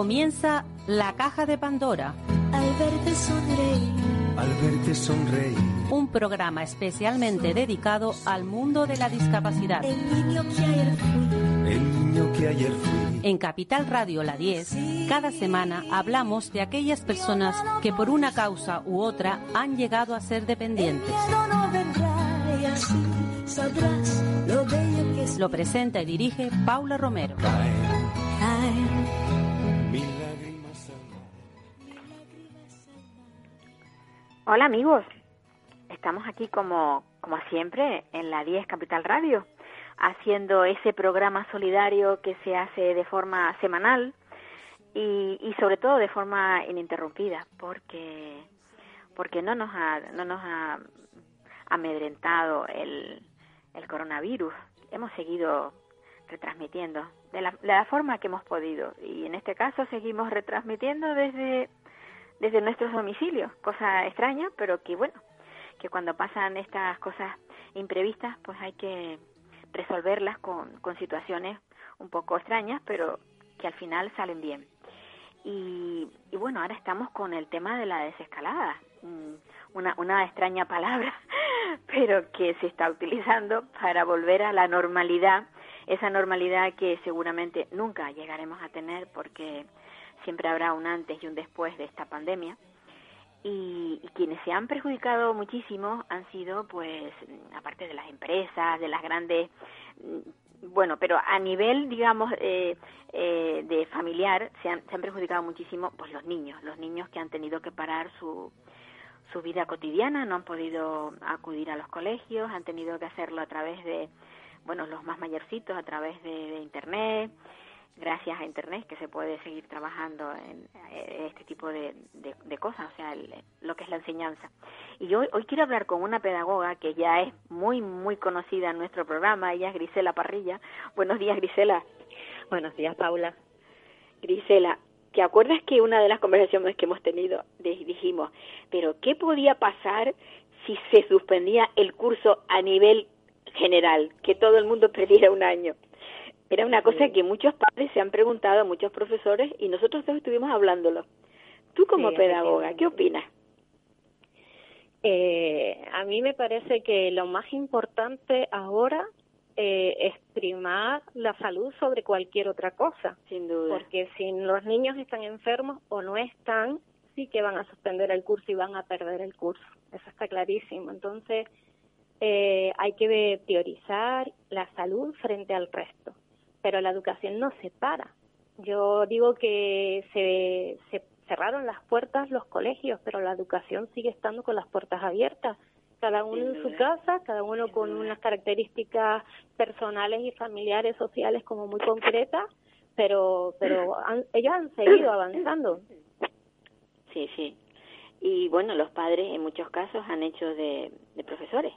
Comienza La Caja de Pandora. Al verte sonreír. Al verte sonreír. Un programa especialmente dedicado al mundo de la discapacidad. El niño que ayer fui. El niño que ayer fui. En Capital Radio La 10, cada semana hablamos de aquellas personas que por una causa u otra han llegado a ser dependientes. El miedo no vendrá y así sabrás lo bello que es. Lo presenta y dirige Paula Romero. Caer. Hola amigos, estamos aquí como, como siempre en la 10 Capital Radio, haciendo ese programa solidario que se hace de forma semanal y, y sobre todo de forma ininterrumpida, porque, porque no nos ha, no nos ha amedrentado el, el coronavirus. Hemos seguido retransmitiendo de la, de la forma que hemos podido y en este caso seguimos retransmitiendo desde desde nuestros domicilios, cosa extraña, pero que bueno, que cuando pasan estas cosas imprevistas, pues hay que resolverlas con, con situaciones un poco extrañas, pero que al final salen bien. Y, y bueno, ahora estamos con el tema de la desescalada, mm, una, una extraña palabra, pero que se está utilizando para volver a la normalidad, esa normalidad que seguramente nunca llegaremos a tener porque siempre habrá un antes y un después de esta pandemia. Y, quienes se han perjudicado muchísimo han sido, pues, aparte de las empresas, de las grandes, bueno, pero a nivel, digamos, eh, eh, de familiar, se han, se han perjudicado muchísimo, pues, los niños, los niños que han tenido que parar su, su vida cotidiana, no han podido acudir a los colegios, han tenido que hacerlo a través de, bueno, los más mayorcitos, a través de Internet, gracias a Internet que se puede seguir trabajando en este tipo de, de, de cosas, o sea, el, lo que es la enseñanza. Y yo hoy quiero hablar con una pedagoga que ya es muy, muy conocida en nuestro programa, ella es Grisela Parrilla. Buenos días, Grisela. Buenos días, Paula. Grisela, ¿te acuerdas que una de las conversaciones que hemos tenido dijimos, pero qué podía pasar si se suspendía el curso a nivel general, que todo el mundo perdiera un año? Era una cosa sí. que muchos padres se han preguntado, muchos profesores, y nosotros dos estuvimos hablándolo. Tú como sí, pedagoga, ¿qué opinas? Eh, a mí me parece que lo más importante ahora eh, es primar la salud sobre cualquier otra cosa. Sin duda. Porque si los niños están enfermos o no están, sí que van a suspender el curso y van a perder el curso. Eso está clarísimo. Entonces, eh, hay que priorizar la salud frente al resto pero la educación no se para. Yo digo que se, se cerraron las puertas los colegios, pero la educación sigue estando con las puertas abiertas. Cada uno en su casa, cada uno con unas características personales y familiares, sociales como muy concretas, pero, pero han, ellos han seguido avanzando. Sí, sí. Y bueno, los padres en muchos casos han hecho de, de profesores.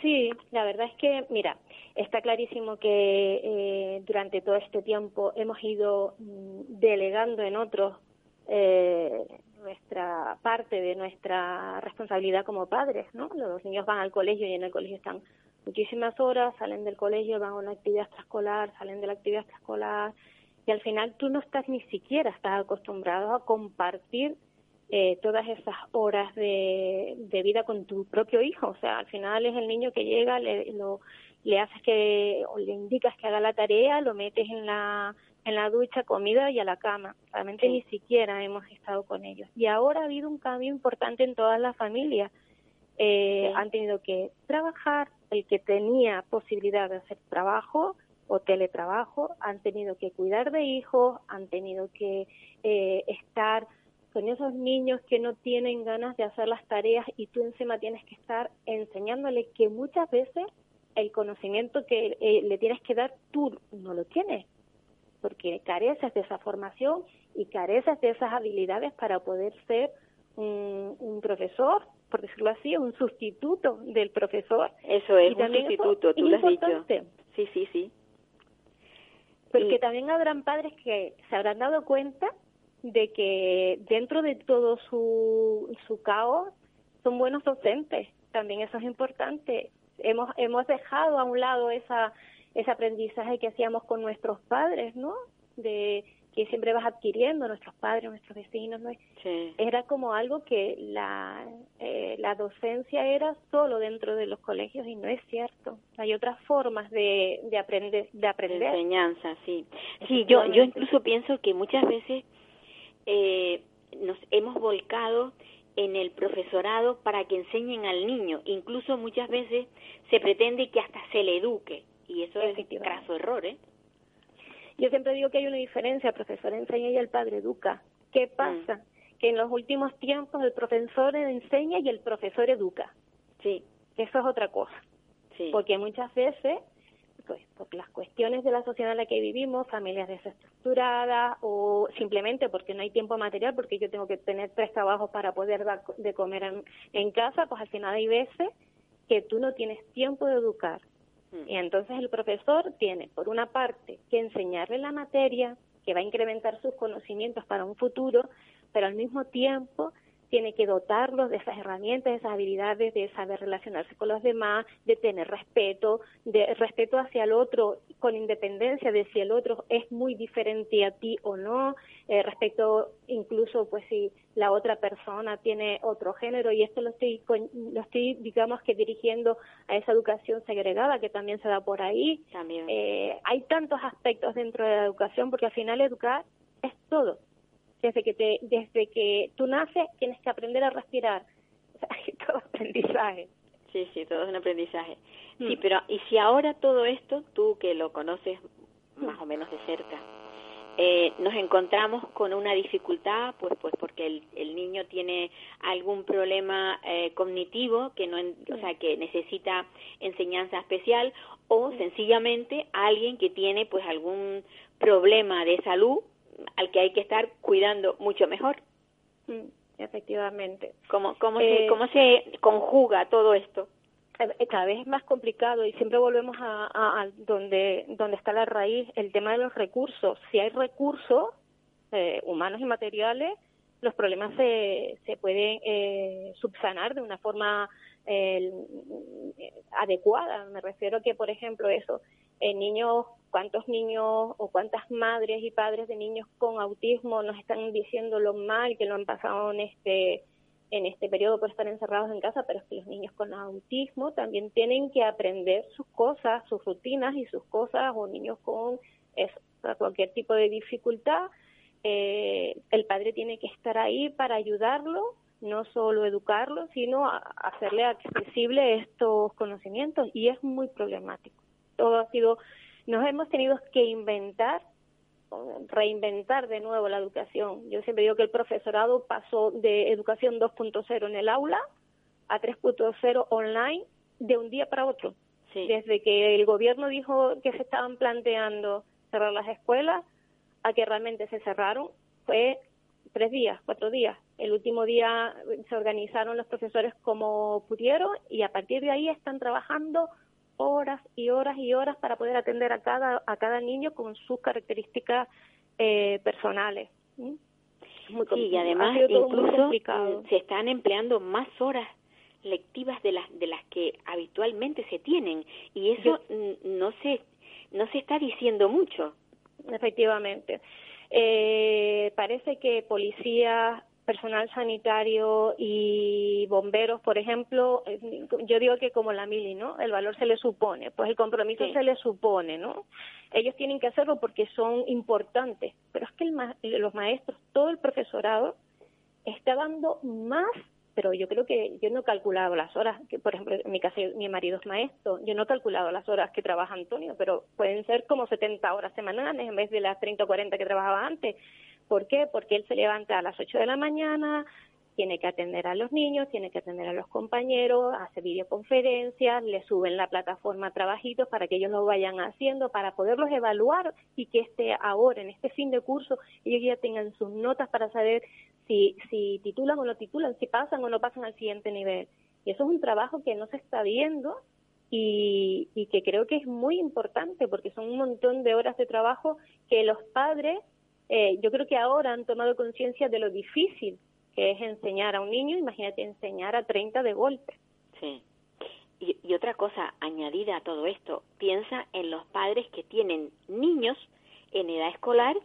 Sí, la verdad es que, mira, está clarísimo que eh, durante todo este tiempo hemos ido mm, delegando en otros eh, nuestra parte de nuestra responsabilidad como padres, ¿no? Los niños van al colegio y en el colegio están muchísimas horas, salen del colegio, van a una actividad extraescolar, salen de la actividad extraescolar y al final tú no estás ni siquiera estás acostumbrado a compartir eh, todas esas horas de, de vida con tu propio hijo. O sea, al final es el niño que llega, le, lo, le haces que, o le indicas que haga la tarea, lo metes en la, en la ducha, comida y a la cama. Realmente sí. ni siquiera hemos estado con ellos. Y ahora ha habido un cambio importante en todas las familias. Eh, sí. Han tenido que trabajar, el que tenía posibilidad de hacer trabajo o teletrabajo, han tenido que cuidar de hijos, han tenido que eh, estar con esos niños que no tienen ganas de hacer las tareas y tú encima tienes que estar enseñándoles que muchas veces el conocimiento que eh, le tienes que dar tú no lo tienes, porque careces de esa formación y careces de esas habilidades para poder ser un, un profesor, por decirlo así, un sustituto del profesor. Eso es, y un sustituto, eso tú lo has dicho. Sí, sí, sí. Porque y... también habrán padres que se habrán dado cuenta de que dentro de todo su, su caos son buenos docentes. También eso es importante. Hemos, hemos dejado a un lado esa, ese aprendizaje que hacíamos con nuestros padres, ¿no? De, que siempre vas adquiriendo, nuestros padres, nuestros vecinos, ¿no? Sí. era como algo que la, eh, la docencia era solo dentro de los colegios y no es cierto. Hay otras formas de, de aprender. De aprender. enseñanza, sí. Sí, yo, yo incluso pienso que muchas veces eh, nos hemos volcado en el profesorado para que enseñen al niño. Incluso muchas veces se pretende que hasta se le eduque. Y eso es un craso error, ¿eh? Yo siempre digo que hay una diferencia, el profesor enseña y el padre educa. ¿Qué mm. pasa? Que en los últimos tiempos el profesor enseña y el profesor educa. Sí. Eso es otra cosa. Sí. Porque muchas veces, pues por las cuestiones de la sociedad en la que vivimos, familias desestructuradas o simplemente porque no hay tiempo material, porque yo tengo que tener tres trabajos para poder dar de comer en, en casa, pues al final hay veces que tú no tienes tiempo de educar Mm. Y entonces el profesor tiene, por una parte, que enseñarle la materia, que va a incrementar sus conocimientos para un futuro, pero al mismo tiempo tiene que dotarlos de esas herramientas, de esas habilidades, de saber relacionarse con los demás, de tener respeto, de respeto hacia el otro, con independencia de si el otro es muy diferente a ti o no, eh, respecto incluso pues si la otra persona tiene otro género y esto lo estoy lo estoy digamos que dirigiendo a esa educación segregada que también se da por ahí. También. Eh, hay tantos aspectos dentro de la educación porque al final educar es todo desde que te, desde que tú naces tienes que aprender a respirar. O sea, todo aprendizaje. Sí, sí, todo es un aprendizaje. Sí, mm. pero y si ahora todo esto, tú que lo conoces más o menos de cerca, eh, nos encontramos con una dificultad, pues, pues porque el, el niño tiene algún problema eh, cognitivo que no, o sea, que necesita enseñanza especial, o sencillamente alguien que tiene, pues, algún problema de salud al que hay que estar cuidando mucho mejor. Mm, efectivamente. ¿Cómo, cómo, se, eh, ¿Cómo se conjuga todo esto? Eh, cada vez es más complicado y siempre volvemos a, a, donde, donde está la raíz, el tema de los recursos. Si hay recursos eh, humanos y materiales, los problemas se, se pueden eh, subsanar de una forma eh, adecuada. Me refiero a que, por ejemplo, eso, en niños cuántos niños o cuántas madres y padres de niños con autismo nos están diciendo lo mal que lo han pasado en este en este periodo por estar encerrados en casa, pero es que los niños con autismo también tienen que aprender sus cosas, sus rutinas y sus cosas, o niños con cualquier tipo de dificultad, eh, el padre tiene que estar ahí para ayudarlo, no solo educarlo, sino hacerle accesible estos conocimientos, y es muy problemático. Todo ha sido nos hemos tenido que inventar, reinventar de nuevo la educación. Yo siempre digo que el profesorado pasó de educación 2.0 en el aula a 3.0 online de un día para otro. Desde que el gobierno dijo que se estaban planteando cerrar las escuelas a que realmente se cerraron, fue tres días, cuatro días. El último día se organizaron los profesores como pudieron y a partir de ahí están trabajando horas y horas y horas para poder atender a cada, a cada niño con sus características eh, personales. sí, y además incluso se están empleando más horas lectivas de las de las que habitualmente se tienen. Y eso no se no se está diciendo mucho. Efectivamente. Eh, parece que policías personal sanitario y bomberos, por ejemplo, eh, yo digo que como la mili, ¿no? El valor se le supone, pues el compromiso se le supone, ¿no? Ellos tienen que hacerlo porque son importantes, pero es que el los maestros, todo el profesorado está dando más, pero yo creo que yo no he calculado las horas, que por ejemplo, en mi caso mi marido es maestro, yo no he calculado las horas que trabaja Antonio, pero pueden ser como 70 horas semanales en vez de las 30 o 40 que trabajaba antes ¿Por qué? Porque él se levanta a las 8 de la mañana, tiene que atender a los niños, tiene que atender a los compañeros, hace videoconferencias, le suben la plataforma trabajitos para que ellos lo vayan haciendo, para poderlos evaluar y que este ahora, en este fin de curso, ellos ya tengan sus notas para saber si, si titulan o no titulan, si pasan o no pasan al siguiente nivel. Y eso es un trabajo que no se está viendo y, y que creo que es muy importante porque son un montón de horas de trabajo que los padres eh, yo creo que ahora han tomado conciencia de lo difícil que es enseñar a un niño, imagínate enseñar a 30 de golpe. Sí. Y, y, otra cosa añadida a todo esto, piensa en los padres que tienen niños en edad escolar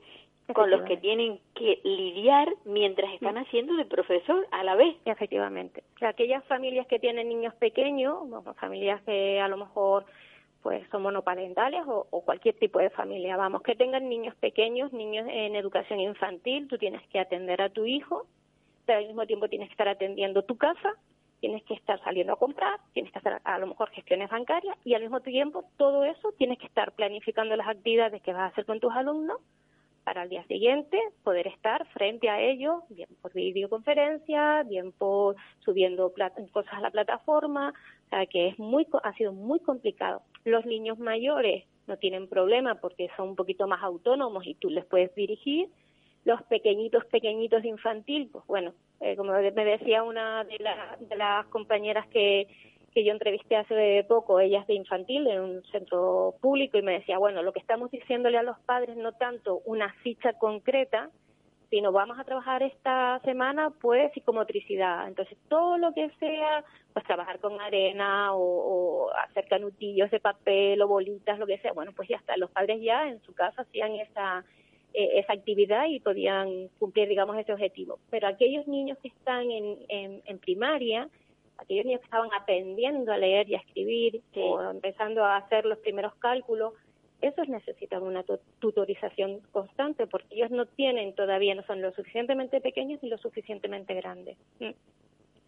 con los que tienen que lidiar mientras están Mm. haciendo de profesor a la vez. Efectivamente. O sea, aquellas familias que tienen niños pequeños, bueno, familias que a lo mejor pues son monoparentales o, o cualquier tipo de familia, vamos, que tengan niños pequeños, niños en educación infantil, tú tienes que atender a tu hijo, pero al mismo tiempo tienes que estar atendiendo tu casa, tienes que estar saliendo a comprar, tienes que hacer a lo mejor gestiones bancarias y al mismo tiempo todo eso tienes que estar planificando las actividades que vas a hacer con tus alumnos para el día siguiente poder estar frente a ellos, bien por videoconferencia, bien por subiendo cosas a la plataforma, o sea que es muy ha sido muy complicado. Los niños mayores no tienen problema porque son un poquito más autónomos y tú les puedes dirigir. Los pequeñitos, pequeñitos de infantil, pues bueno, eh, como me decía una de, la- de las compañeras que, que yo entrevisté hace poco, ella es de infantil en un centro público y me decía, bueno, lo que estamos diciéndole a los padres no tanto una ficha concreta, sino vamos a trabajar esta semana pues psicomotricidad. Entonces todo lo que sea, pues trabajar con arena o, o hacer canutillos de papel o bolitas, lo que sea, bueno, pues ya está. Los padres ya en su casa hacían esa eh, esa actividad y podían cumplir, digamos, ese objetivo. Pero aquellos niños que están en, en, en primaria, aquellos niños que estaban aprendiendo a leer y a escribir Sí. o empezando a hacer los primeros cálculos, esos necesitan una tu- tutorización constante porque ellos no tienen todavía, no son lo suficientemente pequeños ni lo suficientemente grandes. Mm.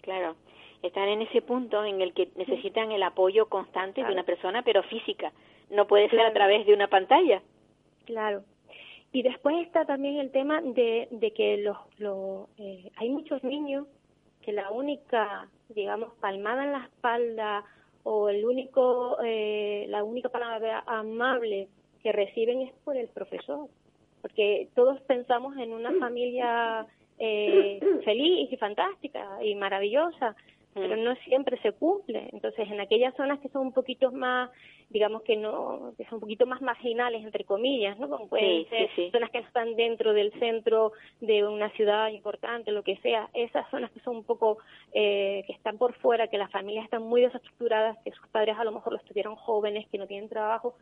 Claro, están en ese punto en el que necesitan el apoyo constante de una persona, pero física. No puede ser a través de una pantalla. Claro. Y después está también el tema de, de que los, los, eh, hay muchos niños que la única, digamos, palmada en la espalda o el único, eh, la única palabra amable que reciben es por el profesor, porque todos pensamos en una familia eh, feliz y fantástica y maravillosa, pero Mm. no siempre se cumple. Entonces, en aquellas zonas que son un poquito más, digamos que no, que son un poquito más marginales, entre comillas, ¿no? Como pueden Sí, ser sí. zonas que están dentro del centro de una ciudad importante, lo que sea, esas zonas que son un poco, eh, que están por fuera, que las familias están muy desestructuradas, que sus padres a lo mejor los tuvieron jóvenes, que no tienen trabajo,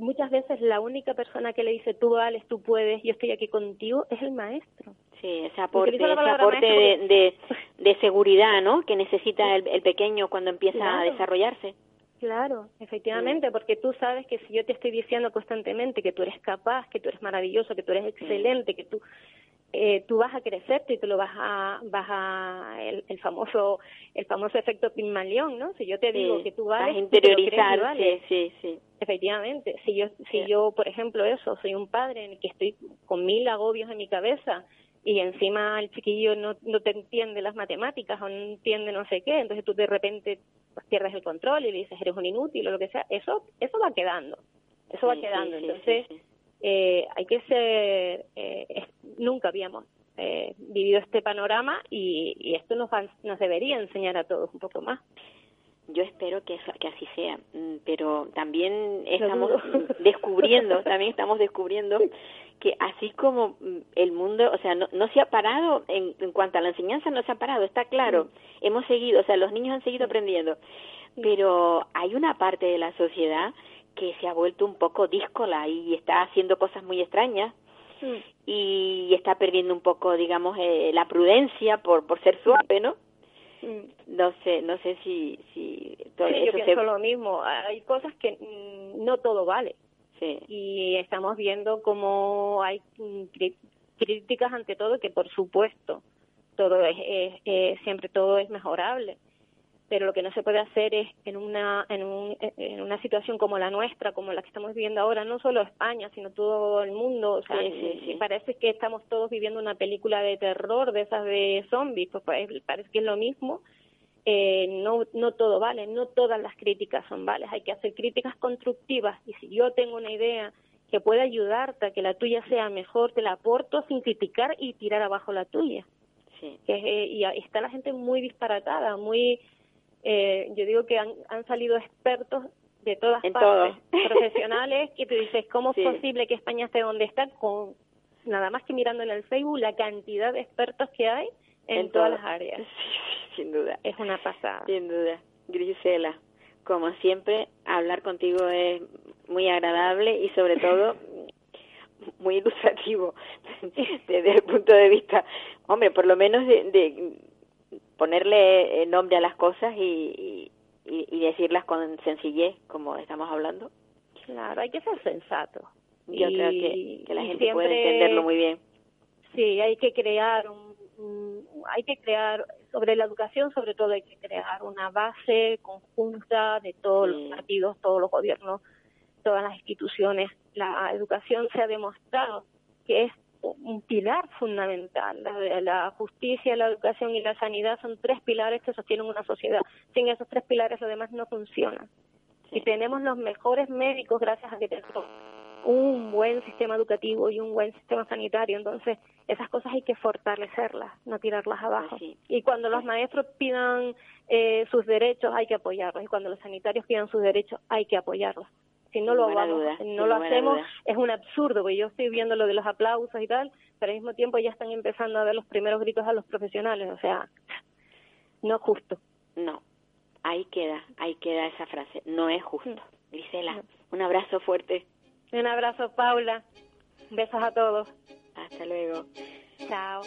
muchas veces la única persona que le dice tú vales, tú puedes, yo estoy aquí contigo, es el maestro. Sí, ese aporte, ese aporte de, de, de seguridad, ¿no? Que necesita el, el pequeño cuando empieza a desarrollarse. Claro, efectivamente, porque tú sabes que si yo te estoy diciendo constantemente que tú eres capaz, que tú eres maravilloso, que tú eres excelente, que tú eh, tú vas a crecerte y tú lo vas a vas a el, el famoso el famoso efecto Pigmalión, ¿no? Si yo te digo Sí, que tú vas a interiorizar, vales. sí, sí, sí. Efectivamente, si yo, si Sí. yo, por ejemplo, eso, soy un padre en el que estoy con mil agobios en mi cabeza y encima el chiquillo no, no te entiende las matemáticas o no entiende no sé qué, entonces tú de repente pues, pierdes el control y le dices eres un inútil o lo que sea, eso, eso va quedando, eso va quedando. entonces. Eh, hay que ser, eh, es- nunca habíamos eh, vivido este panorama y, y esto nos, va- nos debería enseñar a todos un poco más. Yo espero que, eso- que así sea, mm, pero también estamos descubriendo, también estamos descubriendo que así como mm, el mundo, o sea, no, no se ha parado en, en cuanto a la enseñanza, no se ha parado, está claro, hemos seguido, o sea, los niños han seguido aprendiendo, pero hay una parte de la sociedad que se ha vuelto un poco díscola y está haciendo cosas muy extrañas y está perdiendo un poco, digamos, eh, la prudencia por, por ser suave, ¿no? Mm. No sé, no sé si, si todo Sí, yo pienso se... lo mismo. Hay cosas que mm, no todo vale. Sí, Y estamos viendo cómo hay mm, críticas ante todo, que por supuesto todo es, es- es- siempre todo es mejorable. Pero lo que no se puede hacer es en una, en, un, en una situación como la nuestra, como la que estamos viviendo ahora, no solo España, sino todo el mundo. O sea, Sí, sí, sí. parece que estamos todos viviendo una película de terror, de esas de zombies, pues parece parece que es lo mismo eh, no, no todo vale, no todas las críticas son vales, hay que hacer críticas constructivas y si yo tengo una idea que puede ayudarte a que la tuya sea mejor, te la aporto sin criticar y tirar abajo la tuya. sí. Que, eh, y está la gente muy disparatada, muy, eh, yo digo que han, han salido expertos de todas En partes, todo. profesionales, que tú dices, ¿cómo Sí. es posible que España esté donde está con nada más que mirando en el Facebook la cantidad de expertos que hay en, todas todo. las áreas? Sin duda, Es una pasada. sin duda. Grisela, como siempre, hablar contigo es muy agradable y sobre todo muy ilustrativo desde el punto de vista, hombre, por lo menos de, de ponerle nombre a las cosas y, y, y, decirlas con sencillez, como estamos hablando. Claro, hay que ser sensato. Yo creo que, que la gente puede entenderlo muy bien. Sí, hay que crear un, hay que crear sobre la educación, sobre todo hay que crear una base conjunta de todos los partidos, todos los gobiernos, todas las instituciones. La educación se ha demostrado que es un pilar fundamental. La, la, justicia, la educación y la sanidad son tres pilares que sostienen una sociedad. Sin esos tres pilares lo demás no funciona. Y tenemos los mejores médicos gracias a que tenemos un buen sistema educativo y un buen sistema sanitario. Entonces, esas cosas hay que fortalecerlas, no tirarlas abajo. Y cuando los maestros pidan eh, sus derechos, hay que apoyarlos. Y cuando los sanitarios pidan sus derechos, hay que apoyarlos. Si no lo vamos, no lo hacemos, es un absurdo, porque yo estoy viendo lo de los aplausos y tal, pero al mismo tiempo ya están empezando a ver los primeros gritos a los profesionales, o sea, no es justo. No, ahí queda, ahí queda esa frase, no es justo. Gisela, un abrazo fuerte. Un abrazo, Paula. Besos a todos. Hasta luego. Chao.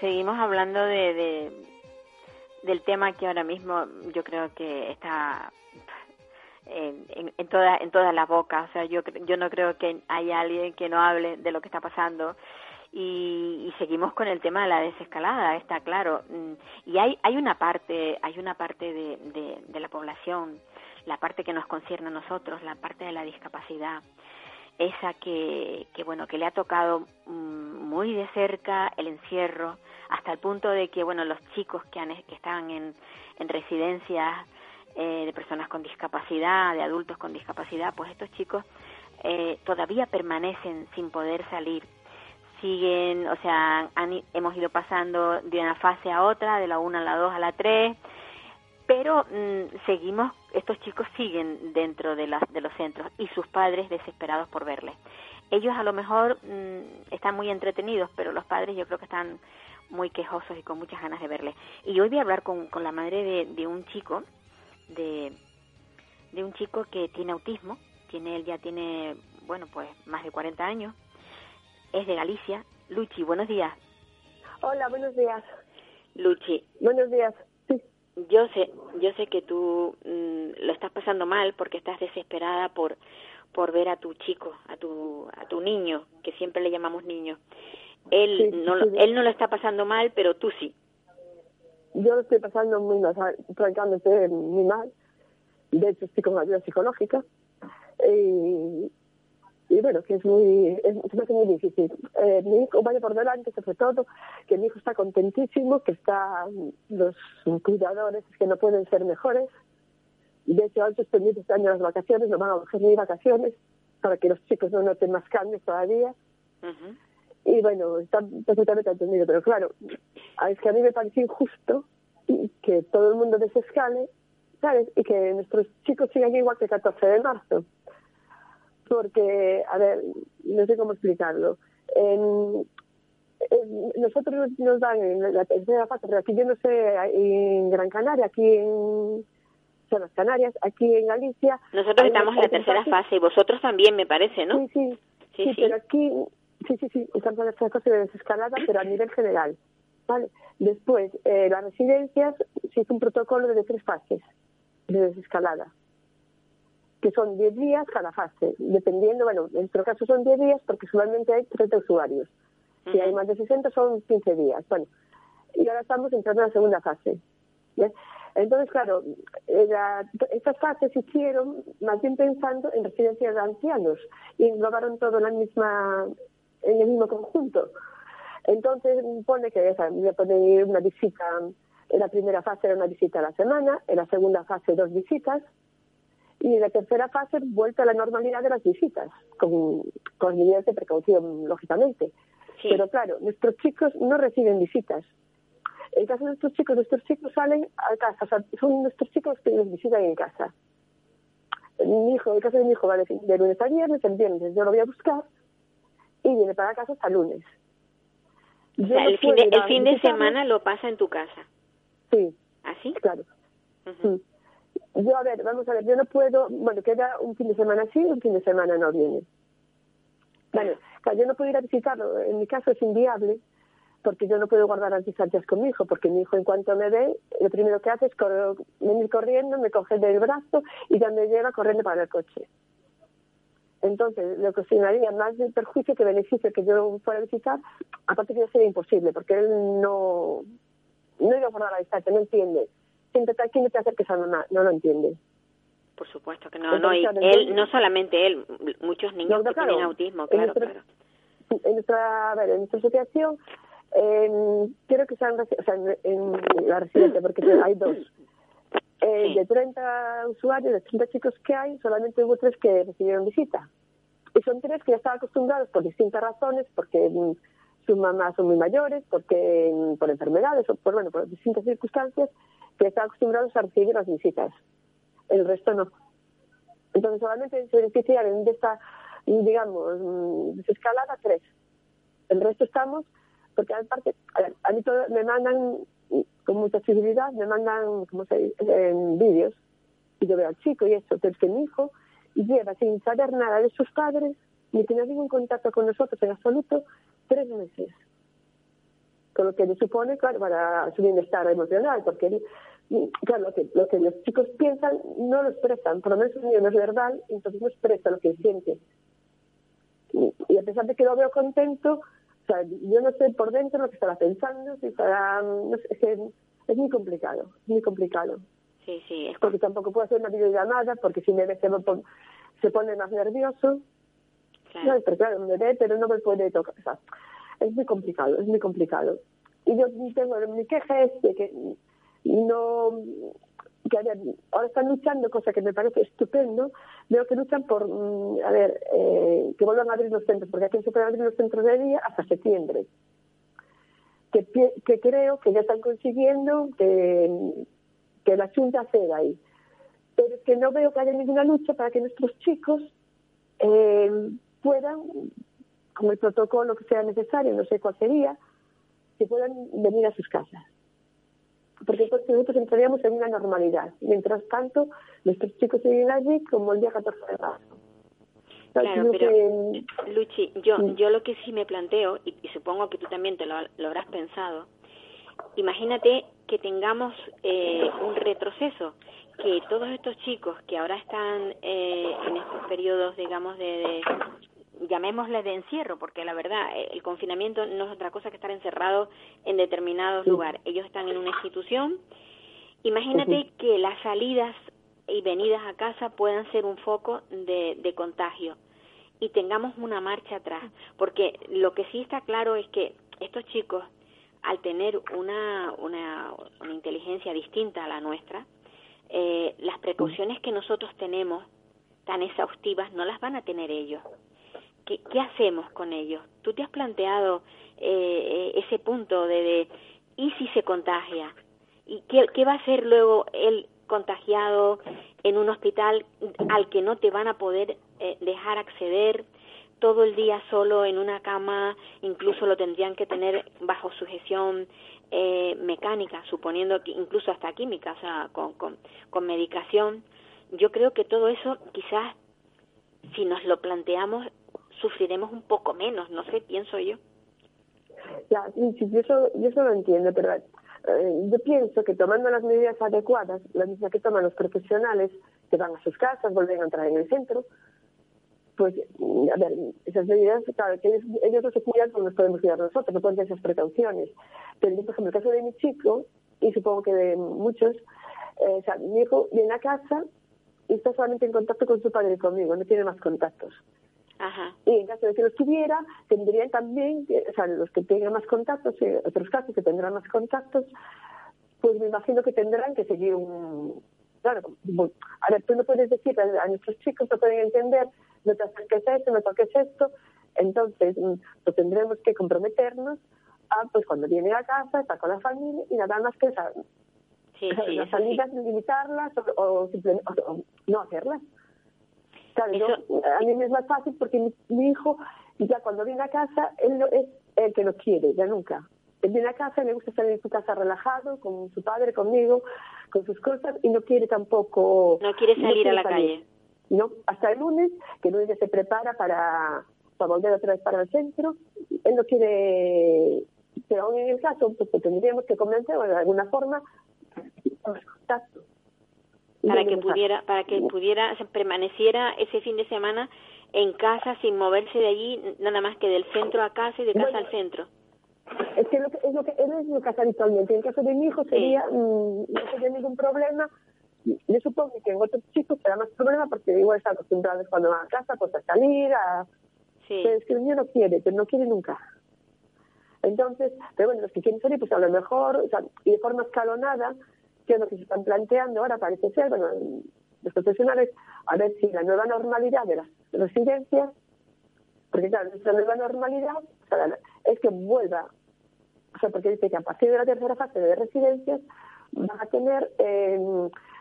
Seguimos, hablando de, del tema que ahora mismo yo creo que está en, en, en todas en todas las bocas. O sea, yo yo no creo que haya alguien que no hable de lo que está pasando. Y, y, seguimos con el tema de la desescalada, está claro. Mm, y hay hay una parte hay una parte de, de, de la población, la parte que nos concierne a nosotros, la parte de la discapacidad, esa que, bueno que le ha tocado mm, muy de cerca el encierro hasta el punto de que bueno los chicos que han que están en, en residencias eh, de personas con discapacidad de adultos con discapacidad pues estos chicos eh, todavía permanecen sin poder salir. Siguen o sea han, hemos ido pasando de una fase a otra de la 1 a la 2 a la 3 pero mm, seguimos, estos chicos siguen dentro de, las, de los centros y sus padres desesperados por verles. Ellos a lo mejor mm, están muy entretenidos, pero los padres yo creo que están muy quejosos y con muchas ganas de verles. Y hoy voy a hablar con, con la madre de, de un chico, de, de un chico que tiene autismo, tiene él ya tiene, bueno, pues más de 40 años, es de Galicia. Luchi, buenos días. Hola, buenos días. Luchi. Buenos días yo sé, yo sé que tú mm, lo estás pasando mal porque estás desesperada por por ver a tu chico, a tu a tu niño, que siempre le llamamos niño. Él no lo, él no lo está pasando mal, pero tú sí. Yo lo estoy pasando muy mal, francamente muy mal. De hecho estoy con ayuda psicológica. Y y bueno, que es muy, es, muy difícil. Eh, mi hijo vaya por delante, sobre todo, que mi hijo está contentísimo, que está los cuidadores que no pueden ser mejores. De hecho, han suspendido este año las vacaciones, no van a coger ni vacaciones, para que los chicos no noten más cambios todavía. Y bueno, está perfectamente entendido, pero claro, es que a mí me parece injusto que todo el mundo desescale, ¿sabes? Y que nuestros chicos sigan igual que el 14 de marzo porque, a ver, no sé cómo explicarlo. En, nosotros nos dan en la tercera fase, pero aquí yo no sé, en Gran Canaria, aquí en las Canarias, aquí en Galicia. Nosotros estamos en la tercera fase y vosotros también, me parece, ¿no? Sí, sí, sí, sí, pero aquí, sí, sí, sí, estamos en la tercera fase de desescalada, pero a nivel general. ¿vale? Después, eh, las residencias se hizo un protocolo de tres fases de desescalada. Que son 10 días cada fase, dependiendo, bueno, en nuestro caso son 10 días porque solamente hay 30 usuarios. Si hay más de 60 son 15 días. Bueno, y ahora estamos entrando en la segunda fase. ¿bien? Entonces, claro, era, estas fases se hicieron más bien pensando en residencias de ancianos y englobaron todo en la misma, en el mismo conjunto. Entonces pone que o sea, voy a poner una visita, en la primera fase era una visita a la semana, en la segunda fase dos visitas y en la tercera fase vuelta a la normalidad de las visitas, con, con medidas de precaución, lógicamente. Sí. Pero claro, nuestros chicos no reciben visitas. En caso de nuestros chicos, nuestros chicos salen a casa, o sea, son nuestros chicos que los visitan en casa. Mi hijo, el caso de mi hijo va de, de lunes a viernes, el viernes yo lo voy a buscar y viene para casa hasta lunes. O no el fin, de, el fin de semana lo pasa en tu casa. Sí, ¿Así? claro. Ujú. Sí. Yo, a ver, vamos a ver, yo no puedo, bueno, queda un fin de semana sí, un fin de semana no viene. Bueno, yo no puedo ir a visitarlo, en mi caso es inviable, porque yo no puedo guardar las distancias con mi hijo, porque mi hijo en cuanto me ve, lo primero que hace es venir corriendo, me coge del brazo y ya me lleva corriendo para el coche. Entonces, lo que ocasionaría más de perjuicio que beneficio que yo fuera a visitar, aparte que ya sería imposible, porque él no, no iba a guardar la distancia, no entiende. Está aquí, no te acerques a mamá, no lo entiende. Por supuesto que no, no, y él, no solamente él, muchos niños No, que claro. tienen autismo, En claro, nuestra- claro. en nuestra, a ver, en nuestra asociación, eh, quiero que sean, o sea, en, en la residencia, porque hay dos. Eh, Sí. De 30 usuarios, de 30 chicos que hay, solamente hubo tres que recibieron visita. Y son tres que ya estaban acostumbrados por distintas razones, porque mm, sus mamás son muy mayores, porque mm, por enfermedades o por, bueno, por distintas circunstancias, que están acostumbrados a recibir las visitas. El resto no. Entonces solamente se beneficiaron de esta, digamos, mm, desescalada tres. El resto estamos, porque aparte, a, a mí todo, me mandan mm, con mucha accesibilidad, me mandan, como se dice, en vídeos, y yo veo al chico y eso, pero es que mi hijo lleva sin saber nada de sus padres, ni tener ningún contacto con nosotros en absoluto, tres meses. Con lo que le supone, claro, para su bienestar emocional, porque él, claro, lo que, lo que los chicos piensan no lo expresan, por lo menos el mío no es verbal, entonces no expresa lo que siente. Y, y a pesar de que lo veo contento, o sea, yo no sé por dentro lo que estará pensando, si estará, no sé, es, que es muy complicado, muy complicado Sí, sí, es porque tampoco puedo hacer una videollamada, porque si me ve se pone más nervioso. No, pero claro, me ve, pero no me puede tocar. O sea, es muy complicado, es muy complicado. Y yo tengo, mi queja es de que no, que a ahora están luchando, cosa que me parece estupendo, veo que luchan por, mm, a ver, eh, que vuelvan a abrir los centros, porque aquí se pueden abrir los centros de día hasta septiembre. Que, que creo que ya están consiguiendo que, que la Junta ceda ahí. Pero es que no veo que haya ninguna lucha para que nuestros chicos eh, puedan, con el protocolo que sea necesario, no sé cuál sería, que puedan venir a sus casas. Porque entonces nosotros entraríamos en una normalidad. Mientras tanto, nuestros chicos siguen allí como el día 14 de marzo. Claro, creo pero que- Luchi, yo, yo lo que sí me planteo, y, y supongo que tú también te lo, lo habrás pensado, imagínate que tengamos eh, un retroceso, que todos estos chicos que ahora están eh, en estos periodos, digamos, de, de- llamémosle de encierro, porque la verdad, eh, el confinamiento no es otra cosa que estar encerrado en determinados Sí. lugares. Ellos están en una institución. Imagínate que las salidas y venidas a casa puedan ser un foco de, de contagio y tengamos una marcha atrás, porque lo que sí está claro es que estos chicos, al tener una, una, una inteligencia distinta a la nuestra, eh, las precauciones que nosotros tenemos tan exhaustivas no las van a tener ellos. ¿Qué, qué hacemos con ellos? ¿Tú te has planteado eh, ese punto de, de ¿y si se contagia? ¿Y qué, va a hacer luego el contagiado en un hospital al que no te van a poder eh, dejar acceder todo el día solo en una cama, incluso lo tendrían que tener bajo sujeción eh, mecánica, suponiendo que incluso hasta química, o sea, con, con, con medicación. Yo creo que todo eso quizás, si nos lo planteamos, sufriremos un poco menos, no sé, pienso yo. Ya, sí, sí, yo eso, yo eso lo entiendo, pero Eh, yo pienso que tomando las medidas adecuadas, las mismas que toman los profesionales que van a sus casas, vuelven a entrar en el centro, pues, mm, a ver, esas medidas, claro, que ellos, ellos no se cuidan como nos podemos cuidar nosotros, no tener esas precauciones. Pero yo, por ejemplo, el caso de mi chico, y supongo que de muchos, eh, o sea, mi hijo viene a casa y está solamente en contacto con su padre y conmigo, no tiene más contactos. Ajá. Y en caso de que los tuviera, tendrían también, o sea, los que tengan más contactos, y otros casos que tendrán más contactos, pues me imagino que tendrán que seguir un... Claro, a ver, tú no puedes decir a, nuestros chicos, no pueden entender, no te acerques a esto, no toques esto, entonces mm, pues tendremos que comprometernos a, pues cuando viene a casa, estar con la familia y nada más que esa- Sí, sí, las sí. salidas, limitarlas o, o simplemente o- o no hacerlas. Claro, yo- Eso- a mí me es más fácil porque mi, mi hijo, ya cuando viene a casa, él no es el que lo quiere, ya nunca. Él viene a casa, le gusta estar en su casa relajado, con su padre, conmigo, con sus cosas, y no quiere tampoco... No quiere salir a quiere la salir. calle. No, hasta el lunes, que el lunes ya se prepara para, para volver otra vez para el centro. Él no quiere, pero aún en el caso, pues, que tendríamos que convencer de alguna forma contacto. Para que pudiera para que pudiera permaneciera ese fin de semana en casa sin moverse de allí nada más que del centro a casa y de casa Bueno, al centro Es que, lo que es lo que él es lo que hace habitualmente. En el caso de mi hijo sería, mm, no sería ningún problema. Yo supongo que en otros chicos será más problema porque igual está acostumbrado cuando va a casa pues a salir, a... sí Pero es que el niño no quiere, pero no quiere nunca. Entonces, pero bueno, los que quieren salir, pues a lo mejor, o sea, y de forma escalonada, que es lo que se están planteando ahora, parece ser, bueno, los profesionales, a ver si la nueva normalidad de las residencias, porque claro, nuestra nueva normalidad o sea, la- es que vuelva, o sea, porque dice que a partir de la tercera fase de residencias van a tener eh,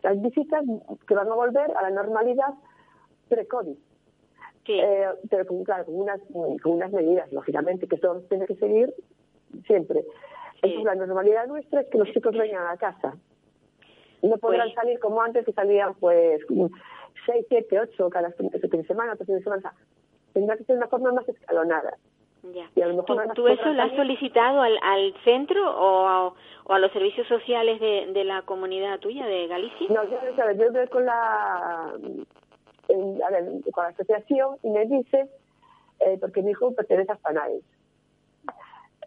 las visitas que van a volver a la normalidad pre-COVID. sí Eh, pero con, claro, con unas, con unas medidas, lógicamente, que todos tienen que seguir siempre. Sí. Entonces, la normalidad nuestra es que los chicos vengan a casa. No podrán Pues- salir como antes, que salían pues seis, siete, ocho cada fin de semana, otro fin de semana. Tendrá que ser una forma más escalonada. ya y a lo mejor ¿Tú, eso lo has solicitado al, al centro o a, o a los servicios sociales de, de la comunidad tuya de Galicia No, yo, ver, yo voy con la, en- a ver, con la asociación y me dice, eh, porque mi hijo pertenece a Spanares.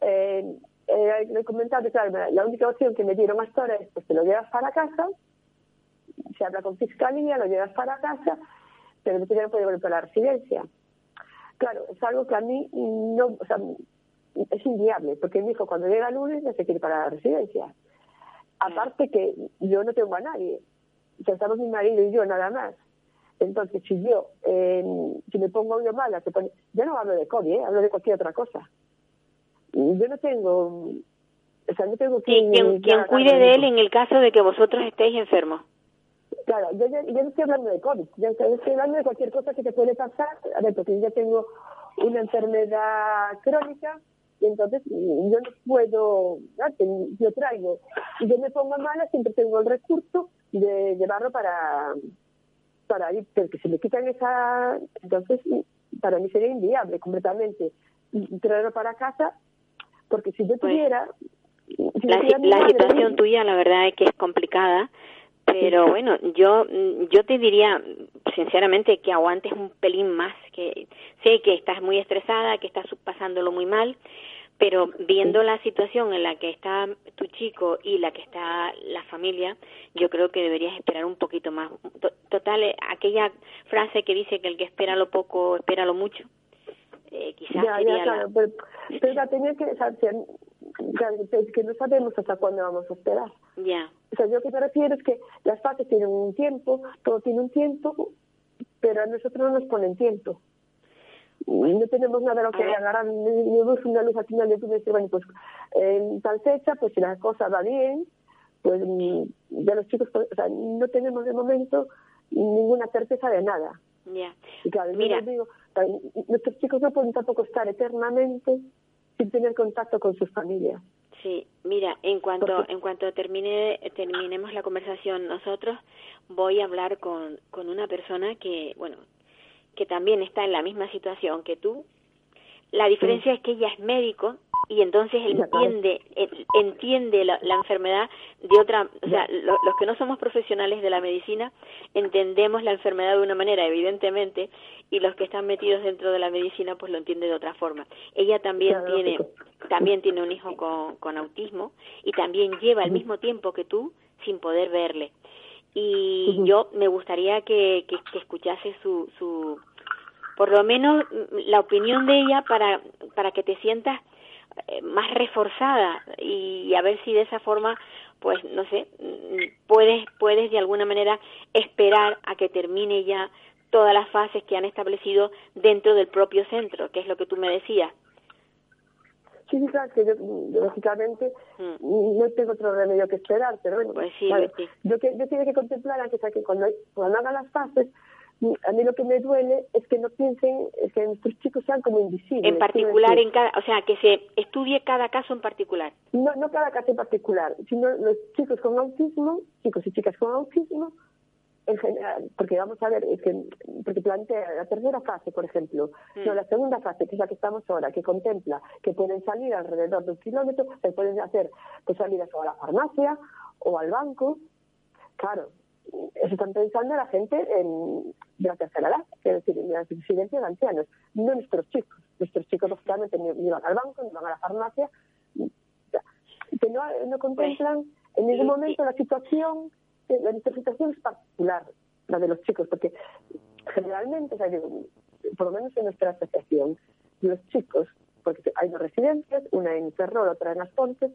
Eh, eh, le he comentado claro, la única opción que me dieron hasta ahora es pues te lo llevas para casa, se habla con fiscalía, lo llevas para casa, pero no no puede volver para la residencia. Claro, es algo que a mí no, o sea, es inviable, porque mi hijo cuando llega el lunes ya se quiere para la residencia. Aparte que yo no tengo a nadie, o sea, estamos mi marido y yo nada más. Entonces, si yo, eh, si me pongo yo mala, se pone, yo no hablo de COVID, ¿eh? hablo de cualquier otra cosa. Yo no tengo, o sea, no tengo sí, quien, quien cuide de él en el caso de que vosotros estéis enfermos. Claro, yo, ya- yo no estoy hablando de COVID, yo estoy hablando de cualquier cosa que te puede pasar, a ver, porque yo ya tengo una enfermedad crónica y entonces mm, yo no puedo, ya, te- yo traigo, y yo me pongo mala, siempre tengo el recurso de llevarlo para, para ir, pero que se me quitan esa, entonces mm, para mí sería inviable completamente. Mm, traerlo para casa, porque si yo Pues, tuviera... si la, tuviera situación tuya la verdad es que es complicada pero bueno yo yo te diría sinceramente que aguantes un pelín más que sé que estás muy estresada que estás pasándolo muy mal pero viendo la situación en la que está tu chico y la que está la familia, yo creo que deberías esperar un poquito más. To- Total, eh, aquella frase que dice que el que espera lo poco, espera lo mucho, eh, quizás Ya, sería ya, la- claro, pero, pero la tenía que, o sea, que, no sabemos hasta cuándo vamos a esperar. ya. O sea, yo lo que me refiero es que las fases tienen un tiempo, todo tiene un tiempo, pero a nosotros no nos ponen tiempo. No tenemos nada a lo que A ver. agarrar, ni, luz, una luz al final de túnel y decir, bueno, pues en tal fecha, pues si la cosa va bien, pues mm, ya los chicos, pues, o sea, no tenemos de momento ninguna certeza de nada. Ya. Y claro, yo Mira. les digo, nuestros chicos no pueden tampoco estar eternamente sin tener contacto con sus familias. Sí, mira, en cuanto en cuanto termine terminemos la conversación nosotros voy a hablar con con una persona que bueno que también está en la misma situación que tú. La diferencia es que ella es médico y entonces él entiende entiende la, enfermedad de otra o sea los que no somos profesionales de la medicina entendemos la enfermedad de una manera evidentemente y los que están metidos dentro de la medicina pues lo entienden de otra forma. Ella también tiene también tiene un hijo con, con autismo y también lleva al mismo tiempo que tú sin poder verle. Y yo me gustaría que, que, que escuchase su, su por lo menos la opinión de ella para para que te sientas más reforzada y a ver si de esa forma pues no sé puedes puedes de alguna manera esperar a que termine ya todas las fases que han establecido dentro del propio centro que es lo que tú me decías Sí, sí, claro, que yo, lógicamente, mm. no tengo otro remedio que esperar, pero bueno, pues sí, yo, que, yo tengo que contemplar antes que cuando, cuando hagan las fases, a mí lo que me duele es que no piensen que nuestros chicos sean como invisibles. En particular, en cada, o sea, que se estudie cada caso en particular. No, no cada caso en particular, sino los chicos con autismo, chicos y chicas con autismo, en general, porque vamos a ver, es que, porque plantea la tercera fase, por ejemplo, no, mm. la segunda fase, que es la que estamos ahora, que contempla que pueden salir alrededor de un kilómetro, se pueden hacer pues salidas o a la farmacia o al banco, claro, eso están pensando la gente en, de la tercera edad, es decir, en las residencias de ancianos, no nuestros chicos. Nuestros chicos, lógicamente, ni, van al banco, ni van a la farmacia, que no, no contemplan en ningún momento la situación, la situación es particular, la de los chicos, porque generalmente, por lo menos en nuestra asociación, los chicos, porque hay dos residencias, una en Ferrol, otra en Las Pontes,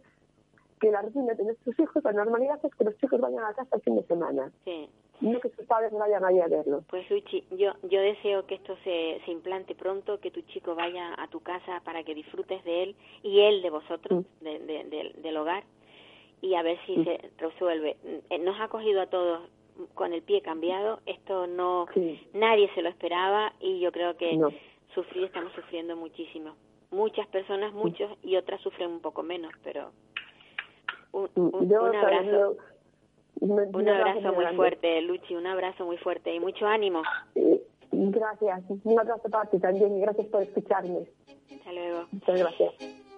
que la rutina de nuestros hijos, la normalidad es que los chicos vayan a casa el fin de semana. Sí. No que sus padres vayan ahí a verlo. Pues Luchi, yo, yo deseo que esto se, se implante pronto, que tu chico vaya a tu casa para que disfrutes de él y él de vosotros, mm. de, de, del hogar, y a ver si mm. se resuelve. Eh, nos ha cogido a todos con el pie cambiado, esto no, nadie se lo esperaba y yo creo que sufrir, estamos sufriendo muchísimo. Muchas personas, muchos, y otras sufren un poco menos, pero un, un, abrazo. un abrazo muy fuerte, Luchi, un abrazo muy fuerte y mucho ánimo. Gracias, un abrazo para ti también y gracias por escucharme. Hasta luego. Muchas gracias.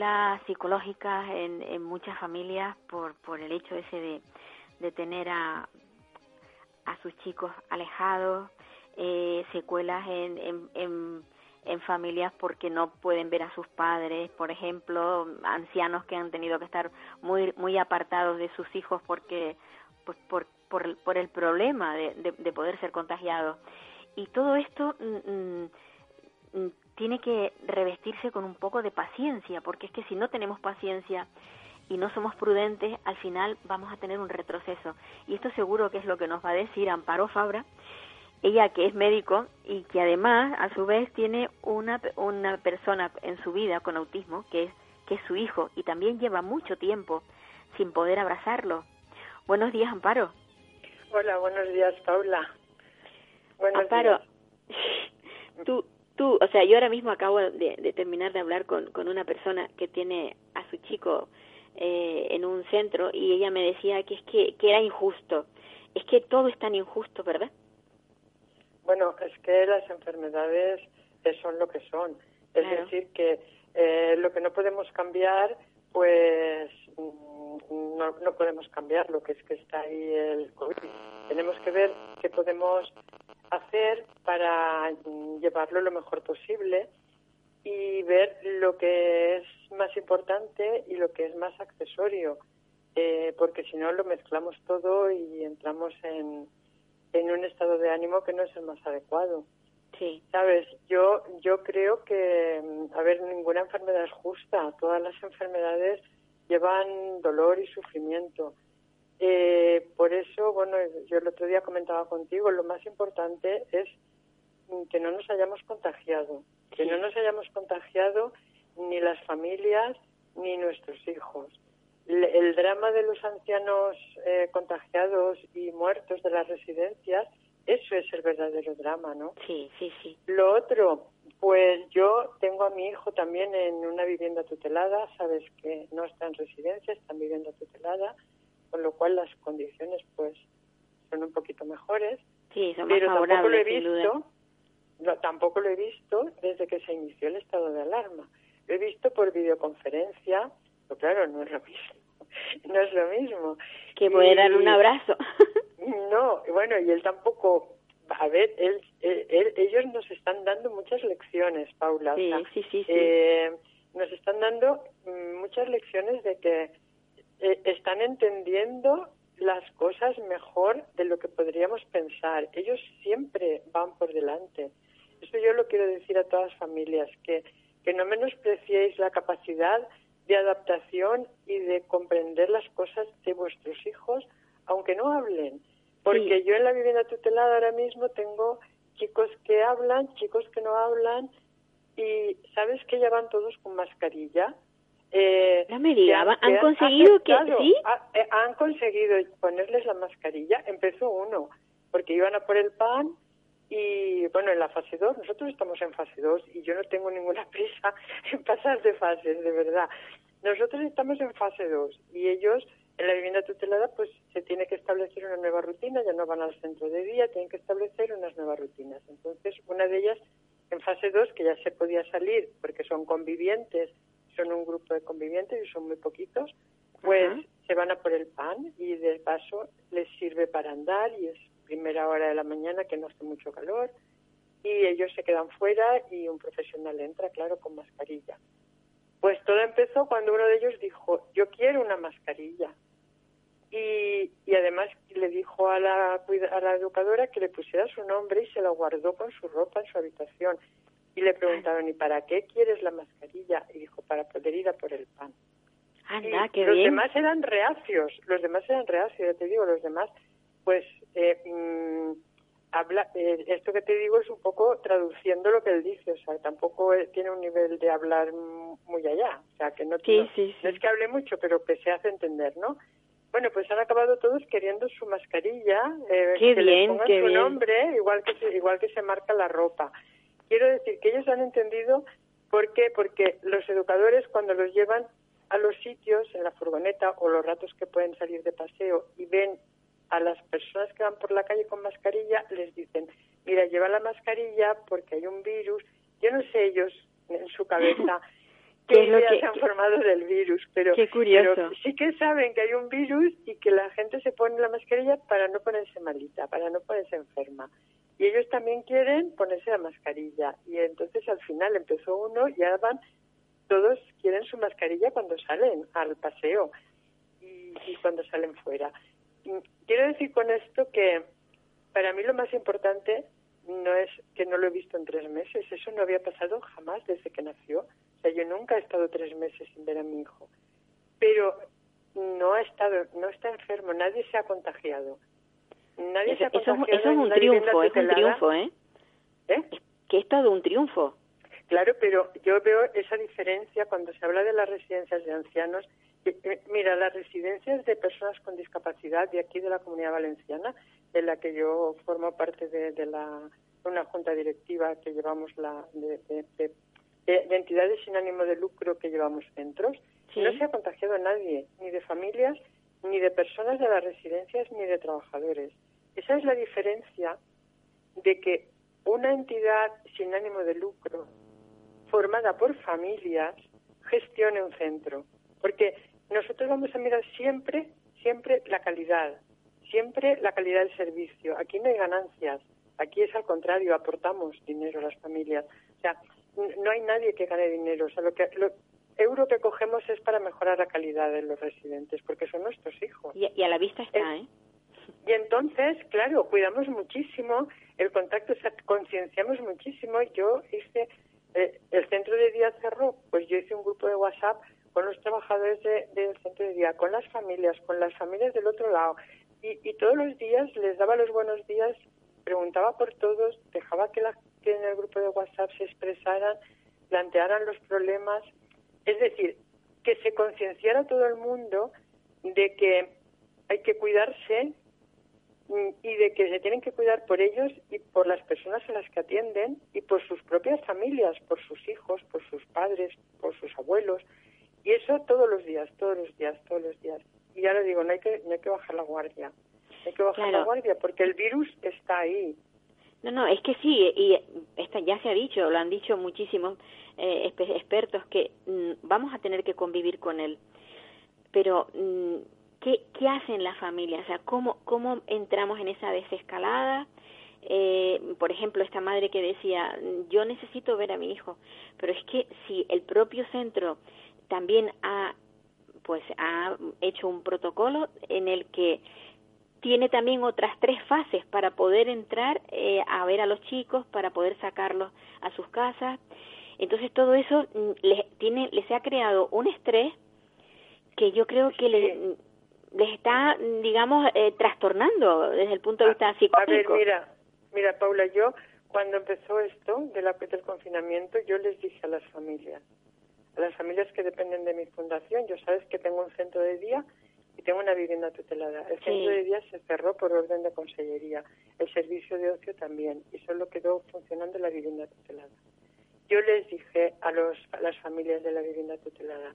Secuelas psicológicas en, muchas familias por, el hecho ese de, tener a, a sus chicos alejados, eh, secuelas en, en, en, familias porque no pueden ver a sus padres, por ejemplo, ancianos que han tenido que estar muy, muy apartados de sus hijos porque pues, por, por, por el problema de, de, de poder ser contagiados. Y todo esto mm, mm, tiene que revestirse con un poco de paciencia, porque es que si no tenemos paciencia y no somos prudentes, al final vamos a tener un retroceso. Y esto seguro que es lo que nos va a decir Amparo Fabra, ella que es médico y que además a su vez tiene una, una persona en su vida con autismo que es, que es su hijo y también lleva mucho tiempo sin poder abrazarlo. Buenos días, Amparo. Hola, buenos días, Paula. Buenos Amparo, tú, tú, o sea, yo ahora mismo acabo de, terminar de hablar con, con, una persona que tiene a su chico eh, en un centro y ella me decía que es que, que era injusto. Es que todo es tan injusto, ¿verdad? Bueno, es que las enfermedades son lo que son. Es decir, que eh, lo que no podemos cambiar, pues mm, no, no podemos cambiarlo, que es que está ahí el COVID. Tenemos que ver qué podemos hacer para llevarlo lo mejor posible y ver lo que es más importante y lo que es más accesorio, eh, porque si no lo mezclamos todo y entramos en, en un estado de ánimo que no es el más adecuado. Sí. Sabes, yo yo creo que, mm, a ver, ninguna enfermedad es justa. Todas las enfermedades llevan dolor y sufrimiento. Eh, por eso, bueno, yo el otro día comentaba contigo, lo más importante es que no nos hayamos contagiado, que no nos hayamos contagiado ni las familias ni nuestros hijos. El drama de los ancianos eh, contagiados y muertos de las residencias, eso es el verdadero drama, ¿no? Sí, sí, sí. Lo otro, pues yo tengo a mi hijo también en una vivienda tutelada, sabes que no está en residencia, está en vivienda tutelada, con lo cual las condiciones pues son un poquito mejores, Sí, son más pero tampoco lo he visto, no, tampoco lo he visto desde que se inició el estado de alarma. Lo he visto por videoconferencia, pero claro, no es lo mismo, no es lo mismo. Que puede Y- dar un abrazo. no, bueno, y él tampoco. A ver, él, él- él- ellos nos están dando muchas lecciones, Paula. o Sí, sea, sí, sí, sí. eh, nos están dando mm, muchas lecciones de que eh, están entendiendo las cosas mejor de lo que podríamos pensar. Ellos siempre van por delante. Eso yo lo quiero decir a todas las familias, que, que no menospreciéis la capacidad de adaptación y de comprender las cosas de vuestros hijos, aunque no hablen. Porque Sí. yo en la vivienda tutelada ahora mismo tengo chicos que hablan, chicos que no hablan, y sabes que ya van todos con mascarilla. Eh, No me diga, que ¿va- que han conseguido que- sí? ha- eh, han conseguido ponerles la mascarilla. Empezó uno, porque iban a por el pan y, bueno, en la fase 2, nosotros estamos en fase 2 y yo no tengo ninguna prisa en pasar de fases, de verdad. Nosotros estamos en fase 2 y ellos en la vivienda tutelada pues se tiene que establecer una nueva rutina, ya no van al centro de día, tienen que establecer unas nuevas rutinas. Entonces, una de ellas en fase 2, que ya se podía salir porque son convivientes, son un grupo de convivientes y son muy poquitos, pues Ajá. se van a por el pan y de paso les sirve para andar y es primera hora de la mañana que no hace mucho calor y ellos se quedan fuera y un profesional entra, claro, con mascarilla. Pues todo empezó cuando uno de ellos dijo, yo quiero una mascarilla. Y, y además le dijo a la, a la educadora que le pusiera su nombre y se la guardó con su ropa en su habitación. Y le preguntaron, ¿y para qué quieres la mascarilla? Y dijo, para poder ir a por el pan. Anda, qué los bien. demás eran reacios, los demás eran reacios, ya te digo, los demás, pues, eh, mm, habla, eh, esto que te digo es un poco traduciendo lo que él dice, o sea, tampoco eh, tiene un nivel de hablar muy allá, o sea, que no, Sí, no- sí, no sí. es que hable mucho, pero que se hace entender, ¿no? Bueno, pues han acabado todos queriendo su mascarilla, eh, Qué que le bien, pongan qué su bien. nombre, igual que se, igual que se marca la ropa. Quiero decir que ellos han entendido por qué, porque los educadores cuando los llevan a los sitios en la furgoneta o los ratos que pueden salir de paseo y ven a las personas que van por la calle con mascarilla, les dicen, mira, lleva la mascarilla porque hay un virus. Yo no sé ellos en su cabeza ¿Qué ideas que- han formado del virus, pero, Qué curioso. pero sí que saben que hay un virus y que la gente se pone la mascarilla para no ponerse malita, para no ponerse enferma. Y ellos también quieren ponerse la mascarilla. Y entonces al final empezó uno y ahora van, todos quieren su mascarilla cuando salen al paseo y, y cuando salen fuera. Y Quiero decir con esto que para mí lo más importante no es que no lo he visto en tres meses, eso no había pasado jamás desde que nació. O sea, yo nunca he estado tres meses sin ver a mi hijo. Pero no ha estado, no está enfermo, nadie se ha contagiado. Nadie Eso, se ha contagiado. eso es en un triunfo, es un triunfo, ¿eh? ¿Eh? Que es todo un triunfo. Claro, pero yo veo esa diferencia cuando se habla de las residencias de ancianos. Eh, Mira, las residencias de personas con discapacidad de aquí de la Comunidad Valenciana, de la que yo formo parte de, de la una junta directiva que llevamos la de, de- de- de- de entidades sin ánimo de lucro que llevamos centros, Sí. no se ha contagiado a nadie, ni de familias, ni de personas de las residencias, ni de trabajadores. Esa es la diferencia de que una entidad sin ánimo de lucro formada por familias gestione un centro. Porque nosotros vamos a mirar siempre, siempre la calidad, siempre la calidad del servicio. Aquí no hay ganancias, aquí es al contrario, aportamos dinero a las familias. O sea, no hay nadie que gane dinero. O sea, lo que lo euro que cogemos es para mejorar la calidad de los residentes, porque son nuestros hijos. Y, a la vista está, ¿eh? Y entonces, claro, cuidamos muchísimo el contacto, concienciamos muchísimo. Yo hice, eh, el centro de día cerró, pues yo hice un grupo de WhatsApp con los trabajadores del centro de día, con las familias, con las familias del otro lado. Y, y todos los días les daba los buenos días, preguntaba por todos, dejaba que, la, que en el grupo de WhatsApp se expresaran, plantearan los problemas. Es decir, que se concienciara todo el mundo de que hay que cuidarse y de que se tienen que cuidar por ellos y por las personas a las que atienden y por sus propias familias, por sus hijos, por sus padres, por sus abuelos. Y eso todos los días, todos los días, todos los días. Y ya le digo, no hay que, no hay que bajar la guardia. Hay que bajar la guardia porque el virus está ahí. No, no, es que sí, y esta ya se ha dicho, lo han dicho muchísimos eh, expertos, que mm, vamos a tener que convivir con él. Pero, mm, ¿qué, ¿qué hacen las familias? O sea, ¿cómo, cómo entramos en esa desescalada? Eh, por ejemplo, esta madre que decía, yo necesito ver a mi hijo, pero es que si el propio centro también ha pues ha hecho un protocolo en el que tiene también otras tres fases para poder entrar eh, a ver a los chicos, para poder sacarlos a sus casas. Entonces todo eso mm, les tiene les ha creado un estrés que yo creo que les, les está digamos eh, trastornando desde el punto de vista psicológico. A ver, mira, mira Paula, yo cuando empezó esto de la, del confinamiento, yo les dije a las familias, a las familias que dependen de mi fundación. Yo sabes que tengo un centro de día y tengo una vivienda tutelada. El centro de día se cerró por orden de consellería, el servicio de ocio también, y solo quedó funcionando la vivienda tutelada. Yo les dije a, los, a las familias de la vivienda tutelada,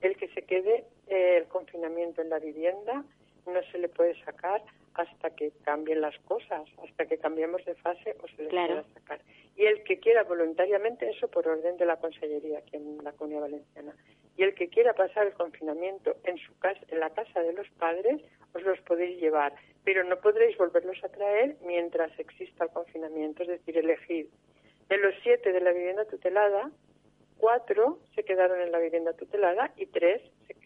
el que se quede eh, el confinamiento en la vivienda no se le puede sacar hasta que cambien las cosas, hasta que cambiemos de fase o se les pueda sacar. Y el que quiera voluntariamente, eso por orden de la Consellería aquí en la Comunidad Valenciana, y el que quiera pasar el confinamiento en su casa, en la casa de los padres, os los podéis llevar, pero no podréis volverlos a traer mientras exista el confinamiento, es decir, elegir. De los siete de la vivienda tutelada, cuatro se quedaron en la vivienda tutelada y tres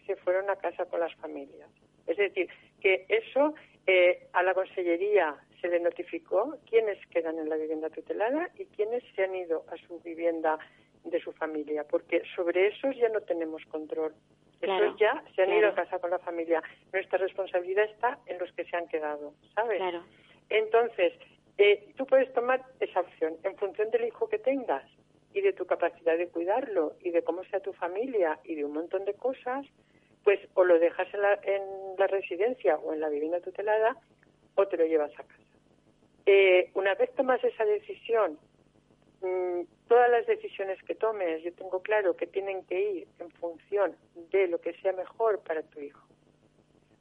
se fueron a casa con las familias. Es decir, que eso eh, a la Consellería se le notificó quiénes quedan en la vivienda tutelada y quiénes se han ido a su vivienda de su familia, porque sobre esos ya no tenemos control. esos ya se han ido a casa con la familia. Nuestra responsabilidad está en los que se han quedado, ¿sabes? Entonces, eh, tú puedes tomar esa opción en función del hijo que tengas y de tu capacidad de cuidarlo y de cómo sea tu familia y de un montón de cosas, pues o lo dejas en la, en la residencia o en la vivienda tutelada o te lo llevas a casa. Eh, una vez tomas esa decisión, mm, todas las decisiones que tomes, yo tengo claro que tienen que ir en función de lo que sea mejor para tu hijo.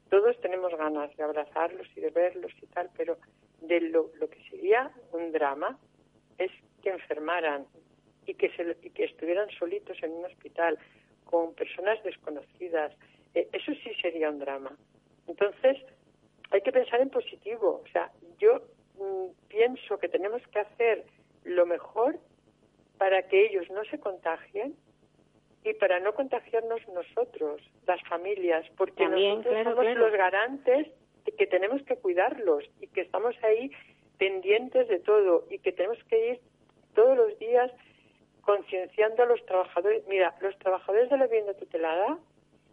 Todos tenemos ganas de abrazarlos y de verlos y tal, pero de lo, que sería un drama es que enfermaran y que, se, y que estuvieran solitos en un hospital con personas desconocidas, eh, eso sí sería un drama. Entonces, hay que pensar en positivo. O sea, yo mm, pienso que tenemos que hacer lo mejor para que ellos no se contagien y para no contagiarnos nosotros, las familias, porque nosotros somos los garantes de que tenemos que cuidarlos y que estamos ahí pendientes de todo y que tenemos que ir todos los días concienciando a los trabajadores. Mira, los trabajadores de la vivienda tutelada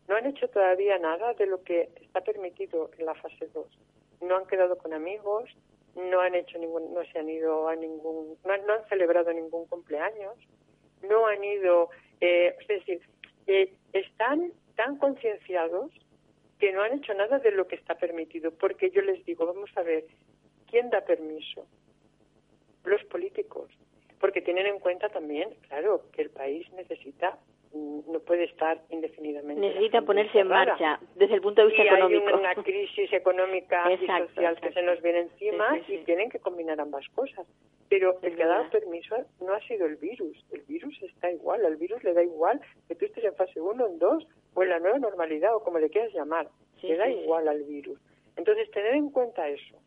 no han hecho todavía nada de lo que está permitido en la fase 2. No han quedado con amigos, no han hecho ningún, no se han ido a ningún, no han, celebrado ningún cumpleaños, no han ido, eh, es decir, eh, están tan concienciados que no han hecho nada de lo que está permitido, porque yo les digo, vamos a ver, ¿quién da permiso? Los políticos, porque tienen en cuenta también, claro, que el país necesita mm, no puede estar indefinidamente. Necesita ponerse en marcha desde el punto de vista y económico. hay una crisis económica Exacto, y social que se nos viene encima Sí, sí, sí. y tienen que combinar ambas cosas. Pero el que ha dado permiso no ha sido el virus. El virus está igual. Al virus le da igual que tú estés en fase 1, en 2 o en la nueva normalidad o como le quieras llamar. Le da igual al virus. Entonces, tener en cuenta eso.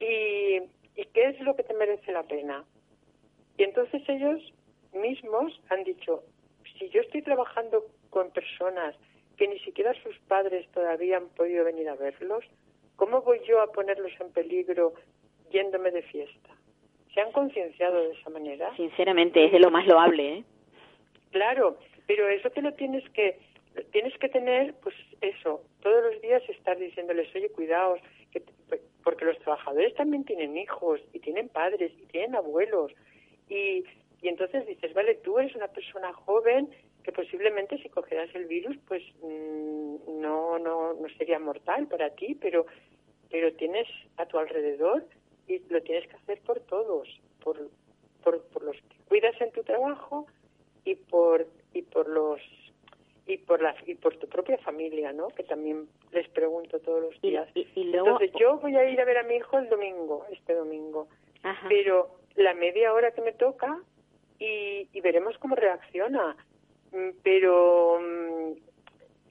¿Y, ¿Y qué es lo que te merece la pena? Y entonces ellos mismos han dicho, si yo estoy trabajando con personas que ni siquiera sus padres todavía han podido venir a verlos, ¿cómo voy yo a ponerlos en peligro yéndome de fiesta? ¿Se han concienciado de esa manera? Sinceramente, es de lo más loable, ¿eh? Claro, pero eso te lo tienes que tienes que tener, pues eso, todos los días estar diciéndoles, oye, cuidaos, que te- porque los trabajadores también tienen hijos y tienen padres y tienen abuelos y, y entonces dices, vale, tú eres una persona joven que posiblemente si cogieras el virus, pues mm, no, no, no sería mortal para ti, pero, pero tienes a tu alrededor y lo tienes que hacer por todos, por, por, por los que cuidas en tu trabajo y por y por los y por la y por tu propia familia, ¿no? Que también les pregunto todos los Y, días. y- y luego... Entonces yo voy a ir a ver a mi hijo el domingo, este domingo, Ajá. pero la media hora que me toca y, y veremos cómo reacciona. Mm, Pero mm,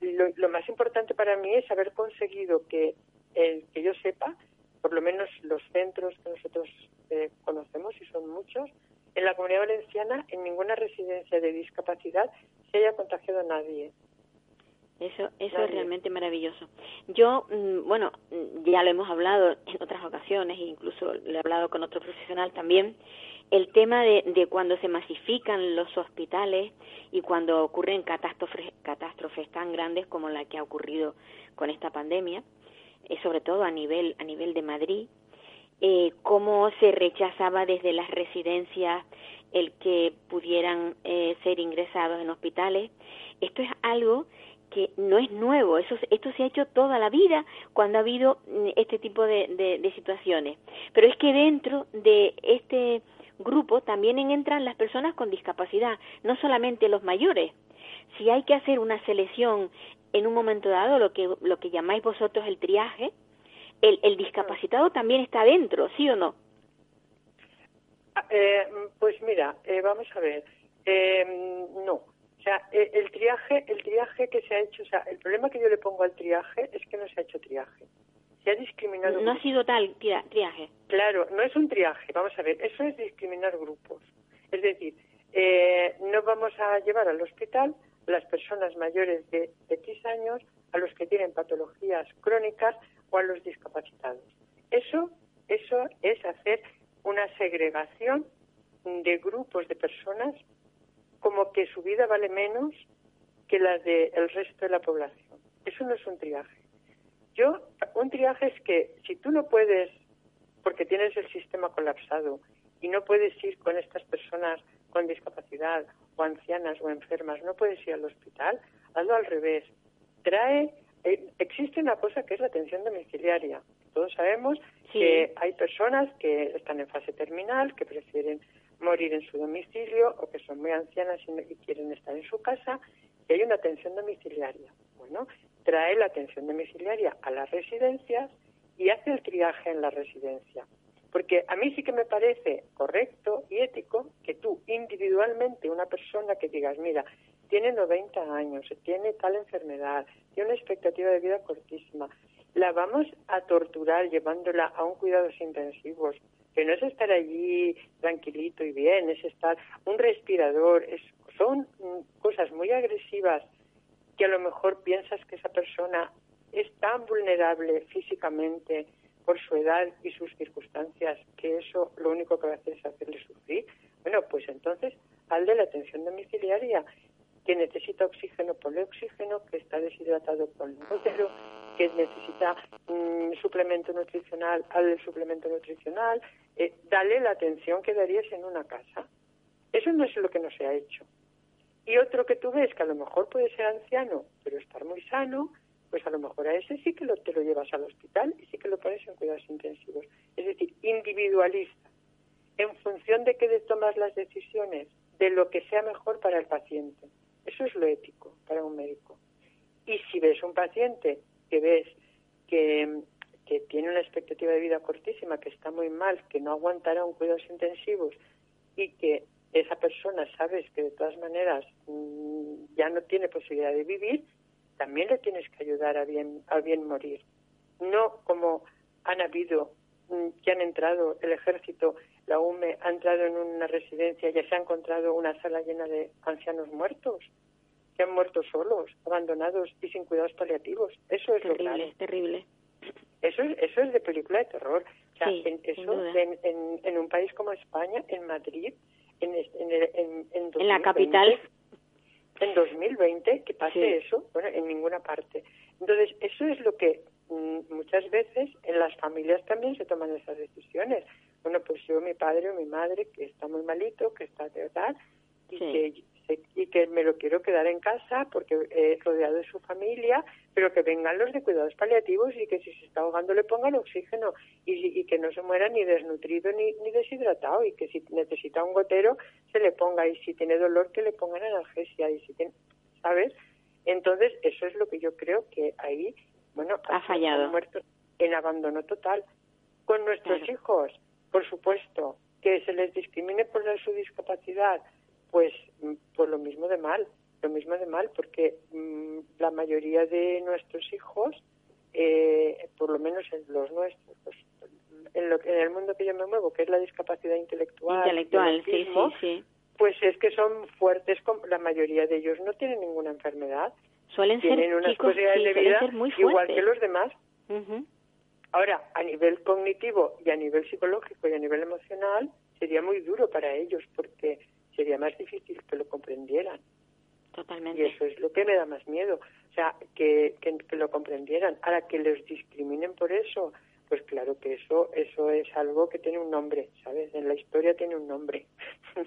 lo, lo más importante para mí es haber conseguido que el que yo sepa, por lo menos los centros que nosotros eh, conocemos y son muchos, en la Comunidad Valenciana en ninguna residencia de discapacidad se haya contagiado a nadie. Eso, eso es realmente maravilloso. Yo, mm, bueno, mm, ya lo hemos hablado en otras ocasiones, e incluso lo he hablado con otro profesional también, el tema de, de cuando se masifican los hospitales y cuando ocurren catástrofes, catástrofes tan grandes como la que ha ocurrido con esta pandemia, eh, sobre todo a nivel, a nivel de Madrid, eh, cómo se rechazaba desde las residencias el que pudieran eh, ser ingresados en hospitales. Esto es algo que no es nuevo, eso, esto se ha hecho toda la vida cuando ha habido mm, este tipo de, situaciones. Pero es que dentro de este grupo también entran las personas con discapacidad, no solamente los mayores. Si hay que hacer una selección en un momento dado, lo que, lo que llamáis vosotros el triaje, el, el discapacitado también está dentro, ¿sí o no? Ah, eh, pues mira, eh, vamos a ver. Eh, no. Sea, eh, el triaje, el triaje que se ha hecho, o sea, el problema que yo le pongo al triaje es que no se ha hecho triaje. Se ha discriminado. No ha sido tal tria- triaje. Claro, no es un triaje, vamos a ver, eso es discriminar grupos. Es decir, eh, no vamos a llevar al hospital a las personas mayores de X años, a los que tienen patologías crónicas o a los discapacitados. Eso, eso es hacer una segregación de grupos de personas como que su vida vale menos que la del resto de la población. Eso no es un triaje. Yo, un triaje es que si tú no puedes, porque tienes el sistema colapsado, y no puedes ir con estas personas con discapacidad o ancianas o enfermas, no puedes ir al hospital, hazlo al revés. Trae, eh, existe una cosa que es la atención domiciliaria. Todos sabemos Sí. que hay personas que están en fase terminal, que prefieren morir en su domicilio o que son muy ancianas y, quieren estar en su casa, y hay una atención domiciliaria. Bueno, trae la atención domiciliaria a las residencias y hace el triaje en la residencia. Porque a mí sí que me parece correcto y ético que tú individualmente, una persona que digas, mira, tiene 90 años, tiene tal enfermedad, tiene una expectativa de vida cortísima, la vamos a torturar llevándola a un cuidados intensivos, que no es estar allí tranquilito y bien, es estar un respirador, es, son cosas muy agresivas que a lo mejor piensas que esa persona es tan vulnerable físicamente por su edad y sus circunstancias que eso lo único que va a hacer es hacerle sufrir. Bueno, pues entonces al de la atención domiciliaria que necesita oxígeno, ponle oxígeno, que está deshidratado, ponle útero, que necesita mm, suplemento nutricional, al el suplemento nutricional, eh, dale la atención que darías en una casa. Eso no es lo que no se ha hecho. Y otro que tú ves que a lo mejor puede ser anciano, pero estar muy sano, pues a lo mejor a ese sí que te lo llevas al hospital y sí que lo pones en cuidados intensivos. Es decir, individualista, en función de que tomas las decisiones, de lo que sea mejor para el paciente. Eso es lo ético para un médico. Y si ves un paciente que ves que, que tiene una expectativa de vida cortísima, que está muy mal, que no aguantará un cuidados intensivos y que esa persona sabes que de todas maneras mm, ya no tiene posibilidad de vivir, también le tienes que ayudar a bien, a bien morir. No como han habido mm, que han entrado el ejército, la UME ha entrado en una residencia y se ha encontrado una sala llena de ancianos muertos, que han muerto solos, abandonados y sin cuidados paliativos. Eso es terrible, lo grave. terrible. Eso es, eso es de película de terror. O sea, Sí, en, eso en, en, en un país como España, en Madrid, en, en, la 2020, capital. En 2020, que pase Sí. eso, bueno, en ninguna parte. Entonces, eso es lo que mm, muchas veces en las familias también se toman esas decisiones. Bueno, pues yo, mi padre o mi madre, que está muy malito, que está de edad, y, Sí. que, y que me lo quiero quedar en casa porque he rodeado de su familia, pero que vengan los de cuidados paliativos y que si se está ahogando le pongan oxígeno y, y que no se muera ni desnutrido ni, ni deshidratado y que si necesita un gotero se le ponga y si tiene dolor que le pongan analgesia y si tiene, ¿sabes? Entonces, eso es lo que yo creo que ahí, bueno, Ha fallado. han muerto en abandono total. Con nuestros Claro. hijos, por supuesto, que se les discrimine por su discapacidad, pues, mm, pues lo mismo de mal, lo mismo de mal, porque mm, la mayoría de nuestros hijos, eh, por lo menos en los nuestros, pues, en, lo, en el mundo que yo me muevo, que es la discapacidad intelectual, Intelectual, autismo, sí, sí. pues es que son fuertes, la mayoría de ellos no tienen ninguna enfermedad, Suelen ser tienen unas chicos, posibilidades de vida ser muy igual que los demás. Ujú. Ahora, a nivel cognitivo y a nivel psicológico y a nivel emocional, sería muy duro para ellos porque sería más difícil que lo comprendieran. Y Totalmente. eso es lo que me da más miedo. O sea, que, que, que lo comprendieran. Ahora, que les discriminen por eso, pues claro que eso eso es algo que tiene un nombre, ¿sabes? En la historia tiene un nombre.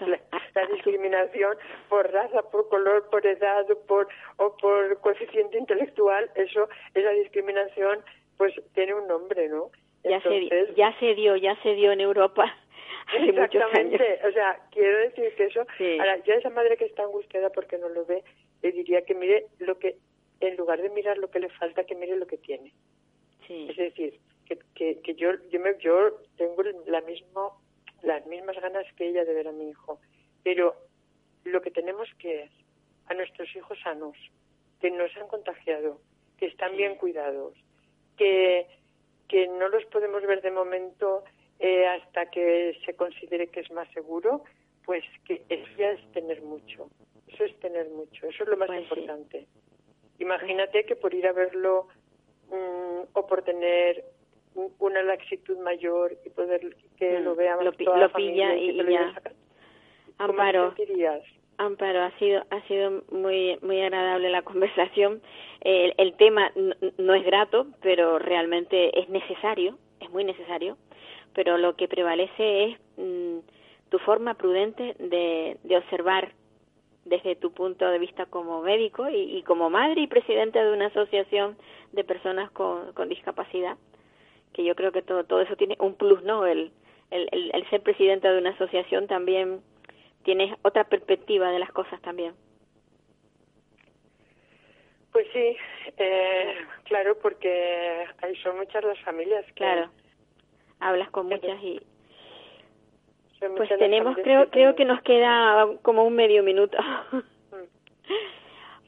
La, la a su- discriminación por raza, por color, por edad o por, o por coeficiente intelectual, eso, esa discriminación, pues tiene un nombre, ¿no? Ya se, Entonces, ya se dio, ya se dio en Europa hace muchos años. Exactamente, o sea, quiero decir que eso, Sí. ahora, yo a esa madre que está angustiada porque no lo ve, le diría que mire lo que, en lugar de mirar lo que le falta, que mire lo que tiene. Sí. Es decir, que, que, que yo, yo, me, yo tengo la mismo, las mismas ganas que ella de ver a mi hijo, pero lo que tenemos que es a nuestros hijos sanos, que no se han contagiado, que están bien cuidados, que, que no los podemos ver de momento eh, hasta que se considere que es más seguro, pues que eso ya es tener mucho. Eso es tener mucho, eso es lo más Pues sí. importante. Imagínate que por ir a verlo mm, o por tener un- una laxitud mayor y poder que Mm, lo vea lo toda lo la familia pilla que y- te y lo ya. a casa. ¿Cómo Amparo, te sentirías? Amparo, ha sido, ha sido muy, muy agradable la conversación. El, el tema no, no es grato, pero realmente es necesario, es muy necesario. Pero lo que prevalece es mm, tu forma prudente de, de observar desde tu punto de vista como médico y, y como madre y presidenta de una asociación de personas con, con discapacidad, que yo creo que todo, todo eso tiene un plus, ¿no? El, el, el ser presidenta de una asociación también tienes otra perspectiva de las cosas también. Pues sí, eh, claro, porque ahí son muchas las familias que Claro. Hablas con muchas y son pues muchas tenemos creo creo tienen- que nos queda como un medio minuto.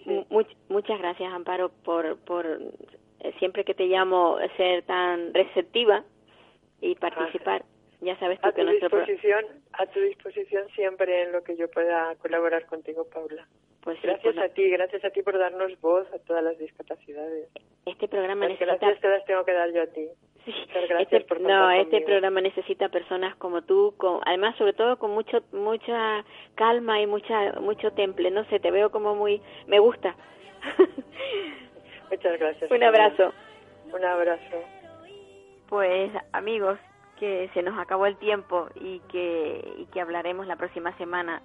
Sí. Much- muchas gracias Amparo por por eh, siempre que te llamo ser tan receptiva y participar. Ya sabes tú a que tu nuestro pro- disposición, a tu disposición siempre en lo que yo pueda colaborar contigo, Paula. pues sí, Gracias pues a ti, gracias a ti por darnos voz a todas las discapacidades. este programa Las necesita gracias te las tengo que dar yo a ti. Sí, Muchas gracias este, por no, este conmigo. programa necesita personas como tú, con, además sobre todo con mucho mucha calma y mucha mucho temple. No sé, te veo como muy, me gusta. Muchas gracias. Un abrazo. Un abrazo. Pues amigos, que se nos acabó el tiempo y que, y que hablaremos la próxima semana.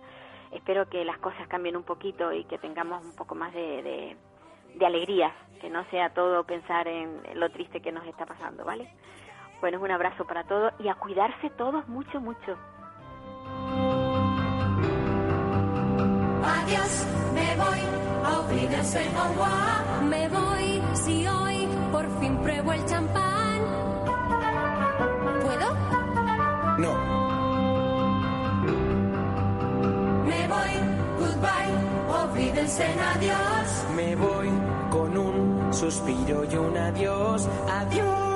Espero que las cosas cambien un poquito y que tengamos un poco más de, de, de que no sea todo pensar en lo triste que nos está pasando, ¿vale? Bueno, un abrazo para todos y a cuidarse todos mucho, mucho. Adiós, me voy, a Me voy, si hoy por fin pruebo el champán. No. Me voy, goodbye, olvídense en adiós. Me voy con un suspiro y un adiós, adiós.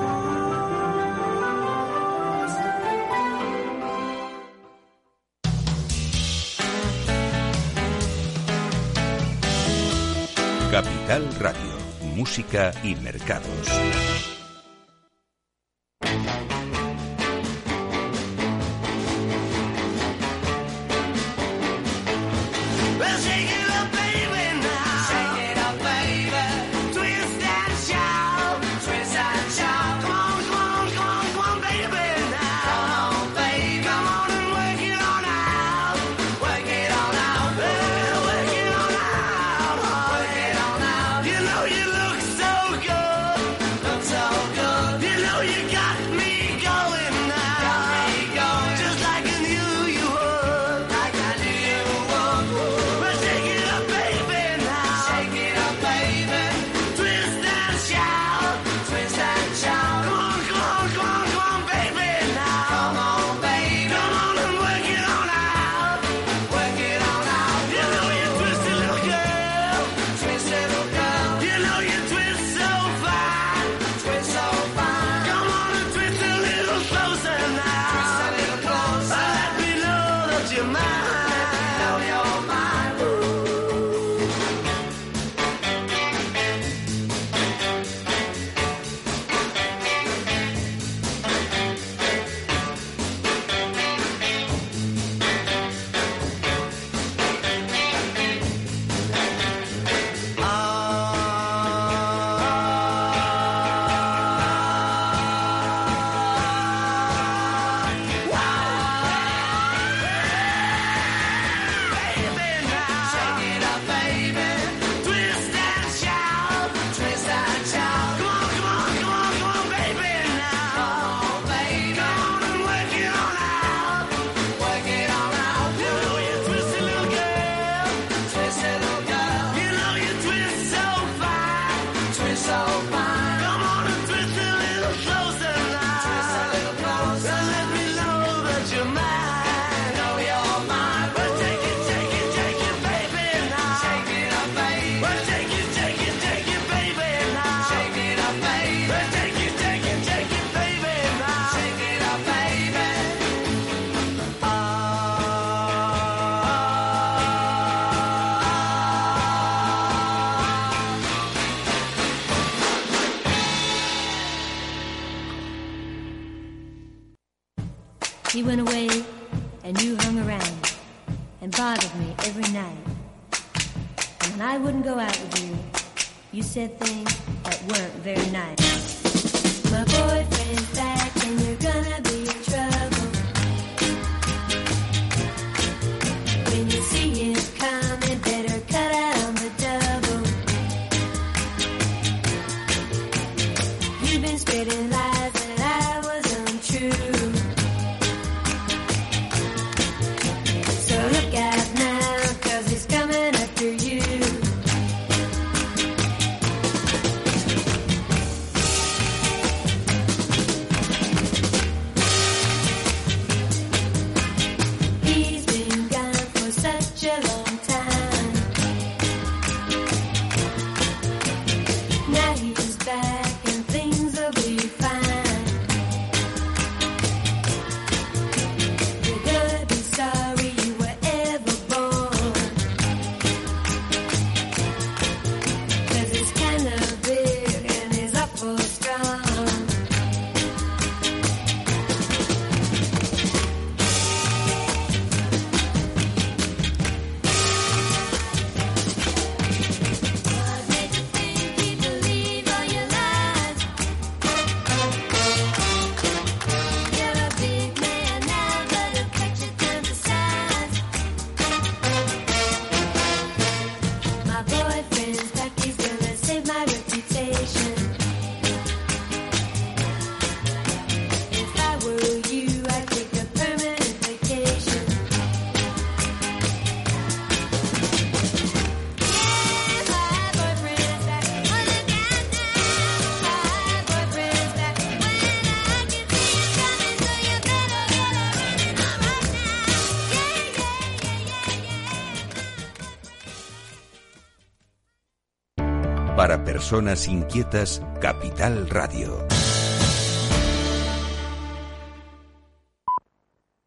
Capital Radio, Música y Mercados. you've been spitting like personas inquietas, Capital Radio.